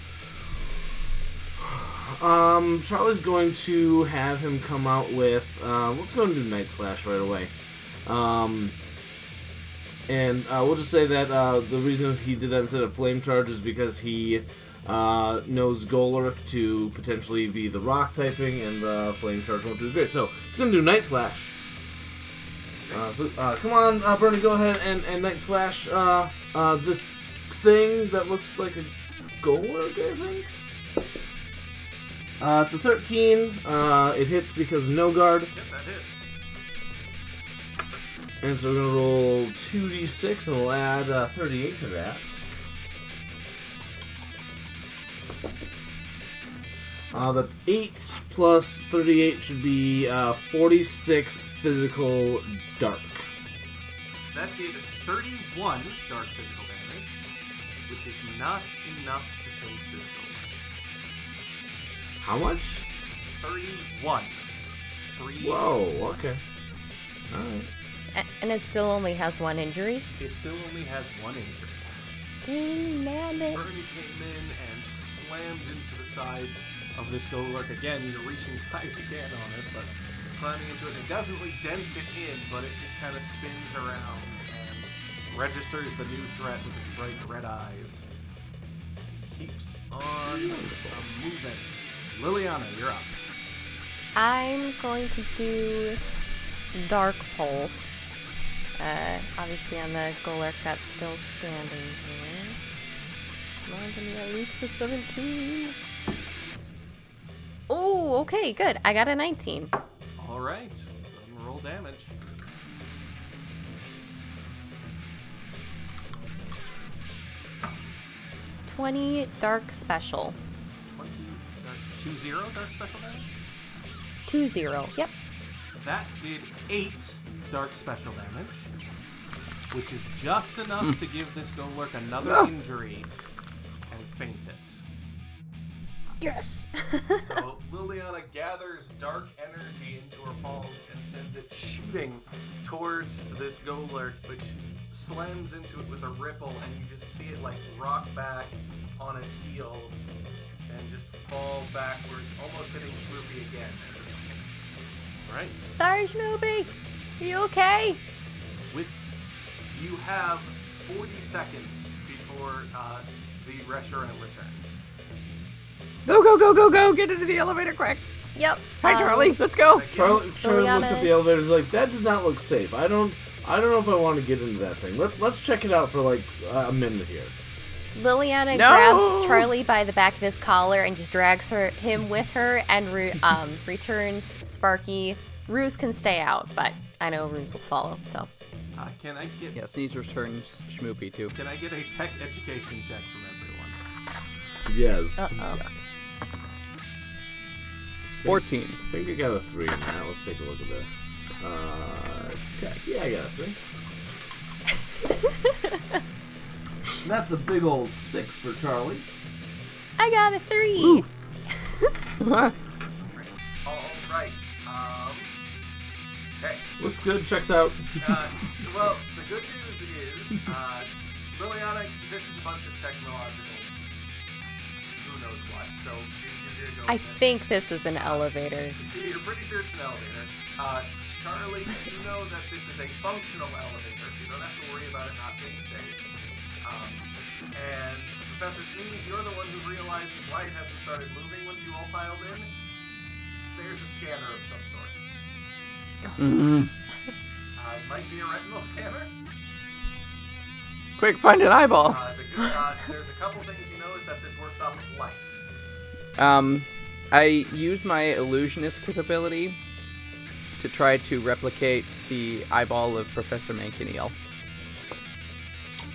um, Charlie's going to have him come out with. Uh, let's go and do Night Slash right away. Um, and uh, we'll just say that uh, the reason he did that instead of Flame Charge is because he uh, knows Golurk to potentially be the Rock typing, and the Flame Charge won't do great. So he's going to do Night Slash. Uh, so uh, come on, uh, Bernie, go ahead and, and Night Slash uh, this thing that looks like a Golurk, I think. Uh, it's a 13. Uh, it hits because no guard. Yep, that hits. And so we're gonna roll 2d6 and we'll add uh, 38 to that. Uh, that's 8 plus 38 should be uh, 46 physical dark. That did 31 dark physical damage, which is not enough How much? 31. Three. Whoa, okay. Alright. And it still only has one injury. It still only has one injury. Dang, nabbit. Bernie came in and slammed into the side of this Golurk. Again, you're reaching as high as you can on it, but slamming into it. It definitely dents it in, but it just kind of spins around and registers the new threat with its bright red eyes. Keeps on moving. Liliana, you're up. I'm going to do Dark Pulse. Uh, obviously on the Golurk that's still standing here. Come on, give me at least a 17. Oh, okay, good. I got a 19. All right. Roll damage. Twenty Dark Special. 20, dark, 2 0 dark special damage? Two zero. Yep. That did 8 dark special damage, which is just enough to give this Golurk another Ah. injury and faint it. Yes. [laughs] So Liliana gathers dark energy into her palms and sends it shooting towards this Golurk, which slams into it with a ripple, and you just see it like rock back on its heels and just fall backwards, almost hitting Schmoopy again. as it hits. Right. Sorry, Schmoopy. Are you okay? With you have 40 seconds before uh, the Reshiram returns. Go, go, go, go, go! Get into the elevator quick! Yep. Hi, Um, Charlie. Let's go. Charlie, Charlie looks at the elevator. Is like, that does not look safe. I don't, I don't know if I want to get into that thing. Let, let's check it out for like uh, a minute here. Liliana No! grabs Charlie by the back of his collar and just drags her him with her and re- um, [laughs] returns Sparky Ruse can stay out, but I know Ruse will follow. So Uh, can I get Yeah, Sneeze returns Schmoopy too. can I get a tech education check from everyone? Yes. uh oh. 14. I think I got a three in that. Let's take a look at this. Uh, tech. Yeah, I got a three. [laughs] [laughs] That's a big old six for Charlie. I got a three. [laughs] All right. Um. Okay. Looks good. Checks out. Uh, well, the good news is, uh, Liliana, this is a bunch of technological. Who knows what? So you're, you're gonna go. I with it. think this is an elevator. You're pretty sure it's an elevator. Uh, Charlie, you know that this is a functional elevator, so you don't have to worry about it not being safe. Um, and Professor Sneeze, you're the one who realizes why it hasn't started moving once you all piled in. There's a scanner of some sort. Mm. Uh, it might be a retinal [laughs] scanner. Quick, find an eyeball. Uh, the uh, there's a couple things you know is that this works off of light. Um, I use my illusionist capability to try to replicate the eyeball of Professor Mankineal.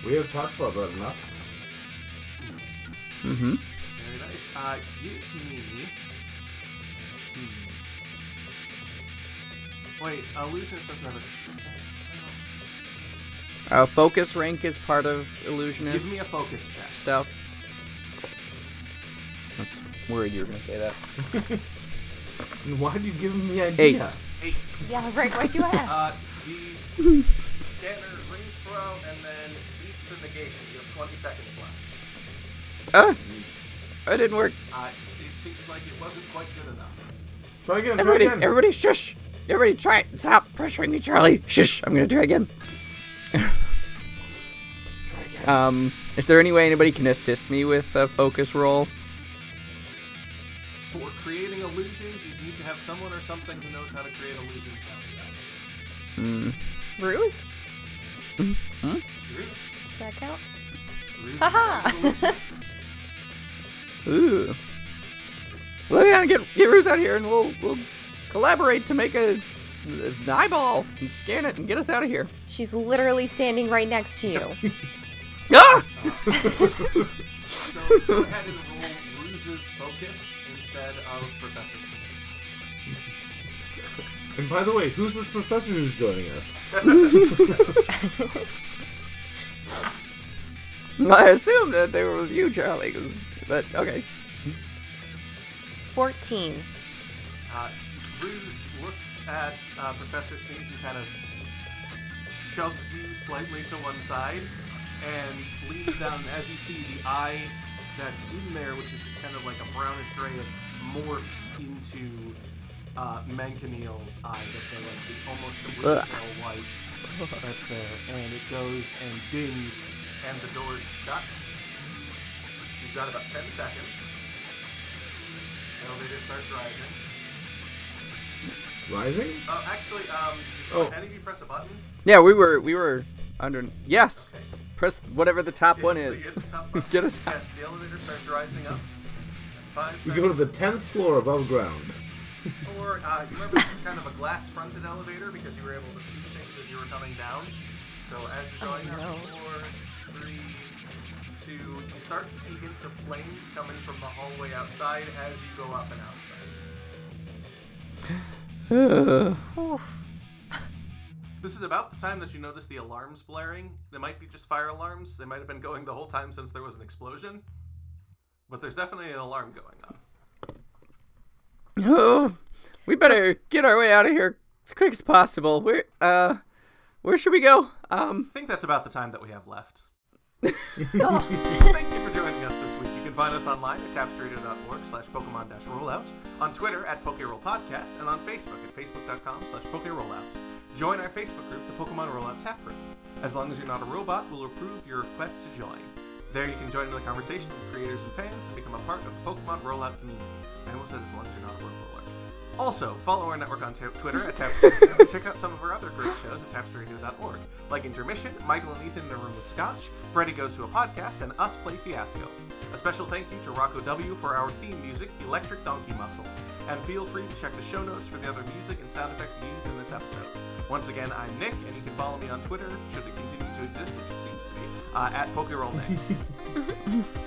We have talked about that enough. Mm-hmm. Very nice. Uh, give me. Hmm. Wait, illusionist doesn't have a. Uh, focus rank is part of illusionist Give me a focus check. stuff. I was worried you were gonna say that. [laughs] Why did you give him the idea? Eight. Eight. Yeah, right. Why'd you ask? Uh, the [laughs] scanner rings throw and then beeps a negation. You have 20 seconds left. Ah, it didn't work. Uh, it seems like it wasn't quite good enough. Try again. Try Everybody, again. everybody, shush! Everybody, try it. Stop pressuring me, Charlie. Shush! I'm gonna try again. [laughs] um, is there any way anybody can assist me with a focus roll? For creating illusions, you need to have someone or something who knows how to create illusions. Hmm. Ruse? Ruse? Does that count? Haha. is [laughs] illusionist. Ooh. Well, yeah, get get Ruse out here, and we'll we'll collaborate to make a an eyeball and scan it and get us out of here. She's literally standing right next to you. [laughs] Ah! [laughs] So go ahead and roll Ruse's focus instead of Professor Snape. And by the way, who's this professor who's joining us? [laughs] I assumed that they were with you, Charlie, but okay. 14. Uh, Ruse looks at uh, Professor Sneeze and kind of shoves you slightly to one side and leans down. And as you see, the eye that's in there, which is just kind of like a brownish grayish, morphs into uh, Mankineal's eye. That the, like, the almost completely Ugh. pale white that's there. And it goes and dings, and the door shuts. You've got about 10 seconds. Elevator starts rising. Rising? Oh, actually, um, Oh. can any of you press a button? Yeah, we were we were under. Yes, Okay. press whatever the top one Yes, so is. you hit the top [laughs] button. Get us out. Yes, the elevator starts rising up. Five We go to the tenth floor above ground. Or, uh, you remember this is kind of a glass-fronted elevator because you were able to see things as you were coming down. So as you're going Oh, no. up, four, three, two, you start to see hints of flames coming from the hallway outside as you go up and outside. Oof. This is about the time that you notice the alarms blaring. They might be just fire alarms. They might have been going the whole time since there was an explosion. But there's definitely an alarm going on. Oh, we better get our way out of here as quick as possible. Where uh, where should we go? Um, I think that's about the time that we have left. [laughs] Oh. [laughs] Thank you for joining us this week. You can find us online at tapestryradio.org slash Pokemon dash rollout, on Twitter at PokeRoll Podcast, and on Facebook at facebook.com slash PokeRollout. Join our Facebook group, the Pokemon Rollout Tap Room. As long as you're not a Rotom, we'll approve your request to join. There you can join in the conversation with creators and fans and become a part of the Pokemon Rollout community. I almost said as long as you're not a robot. Also, follow our network on t- Twitter at Tapestry Radio [laughs] and check out some of our other great shows at tapestryradio.org, like Intermission, Michael and Ethan in a Room with Scotch, Freddy Goes to a Podcast, and Us Play Fiasco. A special thank you to Rocco W. for our theme music, Electric Donkey Muscles. And feel free to check the show notes for the other music and sound effects used in this episode. Once again, I'm Nick, and you can follow me on Twitter, should it continue to exist, which it seems to be, uh, at PokeRollNick. [laughs]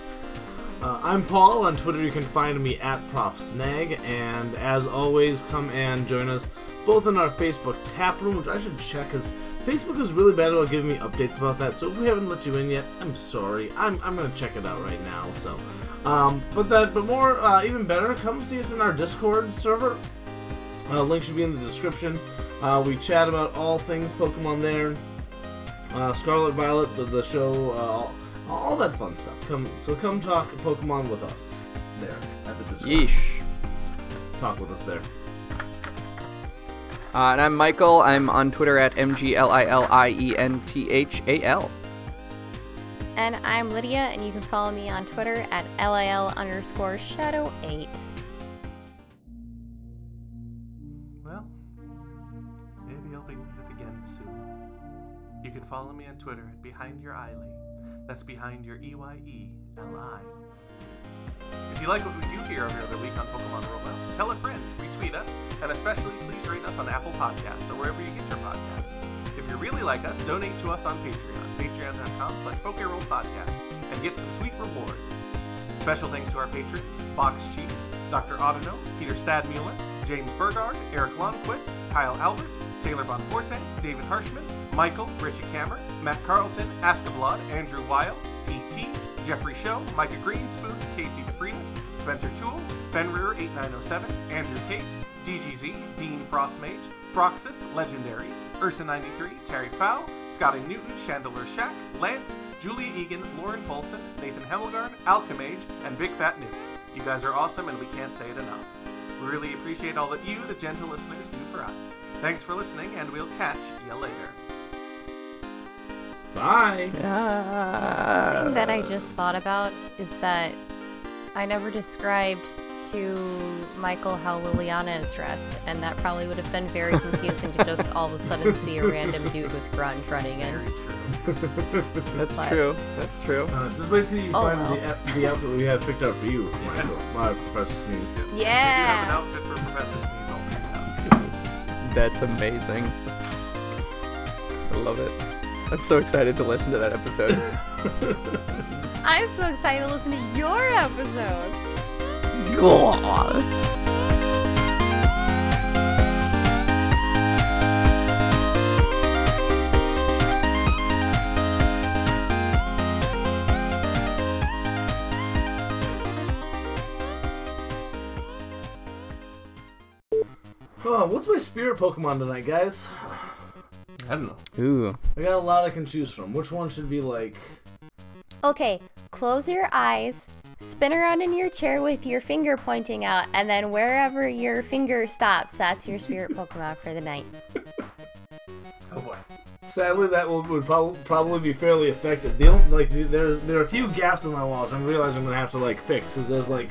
Uh, I'm Paul. On Twitter, you can find me at Prof Snag. And as always, come and join us both in our Facebook tap room, which I should check because Facebook is really bad about giving me updates about that. So if we haven't let you in yet, I'm sorry. I'm, I'm gonna check it out right now. So, um, but that, but more, uh, even better, come see us in our Discord server. Uh, link should be in the description. Uh, we chat about all things Pokemon there. Uh, Scarlet Violet, the, the show, uh, all, all that fun stuff. Come, so come talk Pokemon with us there at the Discord. Yeesh. Talk with us there. Uh, and I'm Michael. I'm on Twitter at E mglienthal. And I'm Lydia, and you can follow me on Twitter at lil underscore shadow 8. Well, maybe I'll be needed again soon. You can follow me on Twitter at Behind Your Eyeli. That's behind your E Y E L I. If you like what we do here every other week on Pokemon Rollout, tell a friend, retweet us, and especially please rate us on Apple Podcasts or wherever you get your podcasts. If you really like us, donate to us on Patreon, patreon.com slash Podcast, and get some sweet rewards. Special thanks to our patrons, Box Cheese, Dr. Audino, Peter Stadmuller, James Burgard, Eric Lundquist, Kyle Albert, Taylor Bonforte, David Harshman, Michael, Richie Kammer, Matt Carlton, Askablood, Andrew Weil, TT, Jeffrey Show, Micah Greenspoon, Casey DeFreitas, Spencer Toole, Fenrir8907, Andrew Case, DGZ, Dean Frostmage, Froxus, Legendary, Ursa93, Terry Fowl, Scotty Newton, Chandler Shack, Lance, Julia Egan, Lauren Polson, Nathan Hemmelgarn, Alchemage, and Big Fat Nuke. You guys are awesome and we can't say it enough. We really appreciate all that you, the gentle listeners, do for us. Thanks for listening, and we'll catch you later. Bye. The thing that I just thought about is that I never described to Michael how Liliana is dressed, and that probably would have been very confusing to just all of a sudden see a random dude with grunge running in. That's But- true. That's true. Uh, just wait till you Oh, find well. the, out- the outfit we have picked out for you, Michael. My Professor Sneeze. We do have an Yeah! outfit for Professor Sneeze all picked out. That's amazing. I love it. I'm so excited to listen to that episode. [laughs] I'm so excited to listen to your episode. Oh, [sighs] what's my spirit Pokemon tonight, guys? I don't know. Ooh. I got a lot I can choose from. Which one should be like? Okay, close your eyes, spin around in your chair with your finger pointing out, and then wherever your finger stops, that's your spirit Pokemon for the night. [laughs] Oh boy. Sadly, that will, would prob- probably be fairly effective. The only, like the- there's there are a few gaps in my walls. I'm realizing I'm gonna have to like fix because there's like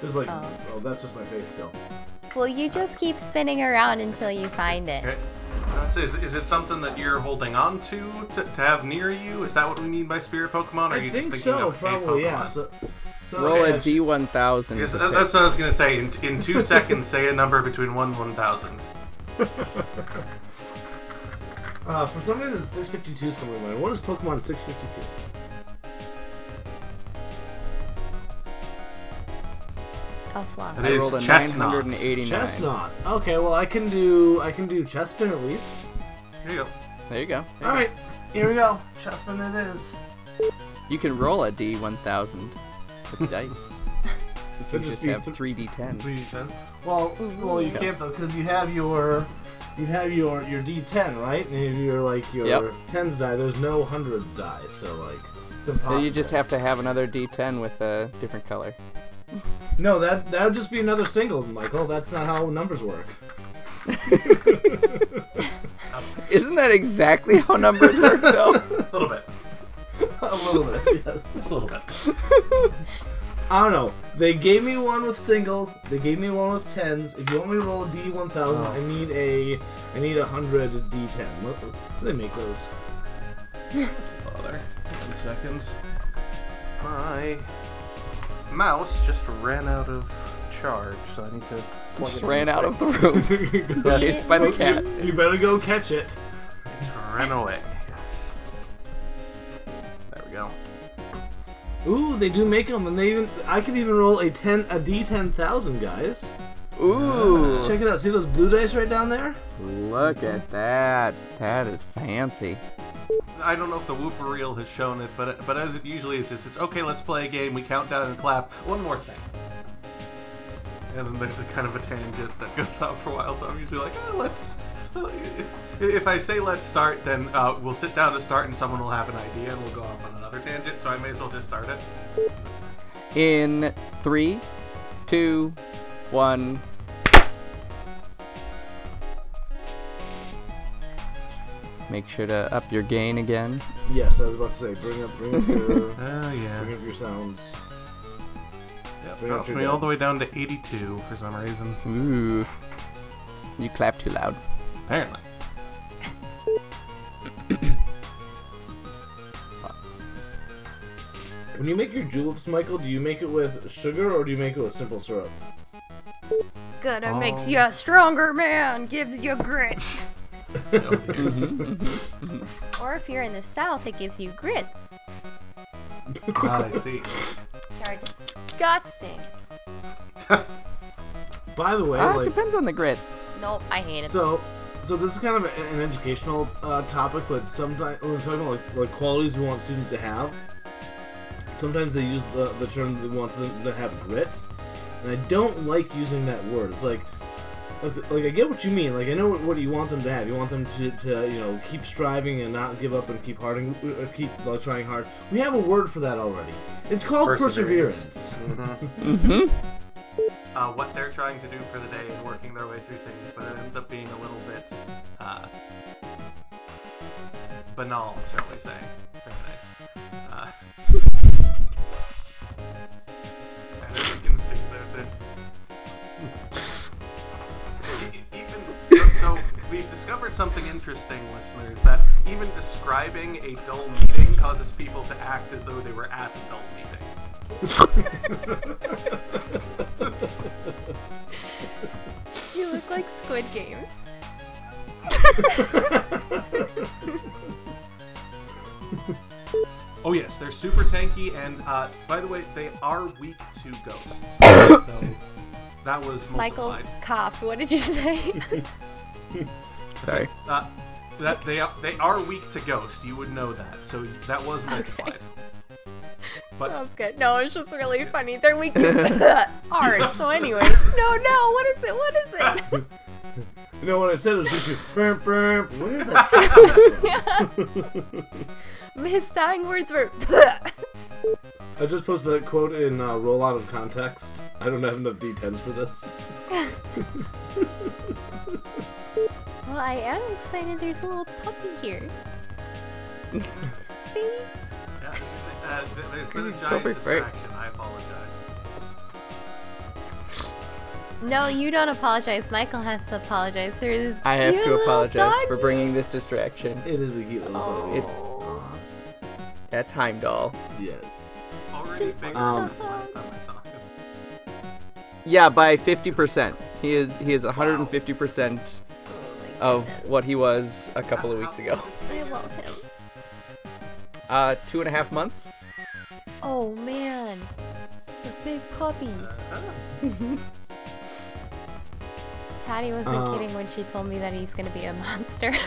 there's like Oh. oh that's just my face still. Well, you just keep spinning around until you find it. Okay. So is, is it something that you're holding on to, to to have near you? Is that what we mean by spirit Pokemon? Or are I you think just thinking so, of a probably yeah. So, so Roll a D1000. Yes, that, pick. that's what I was gonna say. In, in two seconds, say a number between one and one thousand. [laughs] Uh, for some reason, 652 is coming to mind. What is Pokemon 652? A flop. It I is rolled a Chesnaughts. 989. Chesnaught. Okay, well I can do I can do Chespin at least. Here you go. There you go. All right, here we go. Chespin it is. You can roll a D1000 with dice. [laughs] You Could just be have th- 3D10s. Well, well you can't though because you have your you have your your D10 right, and if you're like your Yep. tens die, there's no hundreds die, so like. it's So you just have to have another D10 with a different color. No, that that would just be another single, Michael. That's not how numbers work. Isn't that exactly how numbers work, though? [laughs] A little bit. a little bit, yes. [laughs] Just a little bit. I don't know. They gave me one with singles. They gave me one with tens. If you want me to roll a D one thousand, oh. I need a I need a hundred D ten. What, what do they make those? Father. seconds. My mouse just ran out of charge, so I need to plug Just it in ran out quick. of the room. Chased by the cat. You better go catch it. Ran away. Yes. There we go. Ooh, they do make them, and they even I could even roll a ten a D ten thousand, guys. Ooh. Ah. Check it out. See those blue dice right down there? Look at that. That is fancy. I don't know if the Whooper reel has shown it, but but as it usually is, it's, it's okay. Let's play a game. We count down and clap. One more thing, and then there's a kind of a tangent that goes [laughs] on for a while. So I'm usually like, oh, let's. If, if I say let's start, then uh, we'll sit down to start, and someone will have an idea, and we'll go off on another tangent. So I may as well just start it. In three, two, one. Make sure to up your gain again. Yes, I was about to say, bring up, bring up your, [laughs] Oh yeah. bring up your sounds. Yep, bring up drops me all the way down to 82 for some reason. Ooh. You clap too loud. Apparently. [coughs] When you make your juleps, Michael, do you make it with sugar or do you make it with simple syrup? Good, it Oh. makes um. you a stronger man, gives you grit. [laughs] or if you're in the south, it gives you grits. Ah, I see. Which are disgusting. [laughs] By the way, Ah, it depends on the grits. Nope, I hate it. so, so this is kind of a- an educational uh, topic, but sometimes when we're talking about like, like qualities we want students to have, sometimes they use the, the term they want them to have grit, and I don't like using that word. It's like, like, like I get what you mean. Like I know what, what you want them to have. You want them to, to you know keep striving and not give up and keep harding, uh, keep uh, trying hard. We have a word for that already. It's called Perseverance. perseverance. [laughs] Mm-hmm. uh, what they're trying to do for the day and working their way through things, but it ends up being a little bit uh, banal, shall we say. Very nice. [laughs] we've discovered something interesting, listeners, that even describing a dull meeting causes people to act as though they were at a dull meeting. You look like Squid Games. Oh yes, they're super tanky, and uh, by the way, they are weak to ghosts. [coughs] so that was Michael multiplied. coughed. What did you say? [laughs] Sorry. Uh, that they are, they are weak to ghosts. You would know that. So that was multiplied. [laughs] But Sounds good. No, it's just really funny. They're weak to [laughs] [laughs] art. So, anyway, no, no. What is it? What is it? You know what I said it was just burp, burp. Where is that? from? His dying words were. I just posted that quote in uh, roll out of context. I don't have enough D10s for this. Well, I am excited. There's a little puppy here. [laughs] Baby. yeah, uh, th- there's been a giant be face. distraction. I apologize. No, you don't apologize. Michael has to apologize for his. I have cute to little apologize for doggy. bringing this distraction. It is a cute little puppy. It, that's Heimdall. Yes. It's already Just bigger Um, than the last time I saw him. Yeah, by 50%. He is he is 150% of what he was a couple of weeks ago. I love him. Uh, two and a half months. Oh man, it's a big puppy. Uh-huh. [laughs] Patty wasn't Uh, kidding when she told me that he's gonna be a monster. [laughs]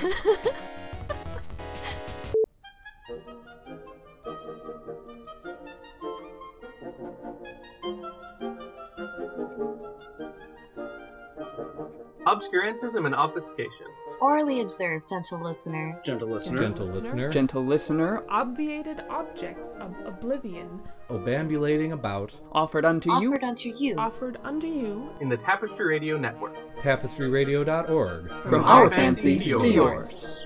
Obscurantism and obfuscation. Orally observed, gentle listener. Gentle listener. Gentle listener. Gentle listener, Obviated objects of oblivion, Obambulating about. offered unto you Offered unto you. offered unto you In the Tapestry Radio Network. Tapestryradio.org. from our fancy to yours.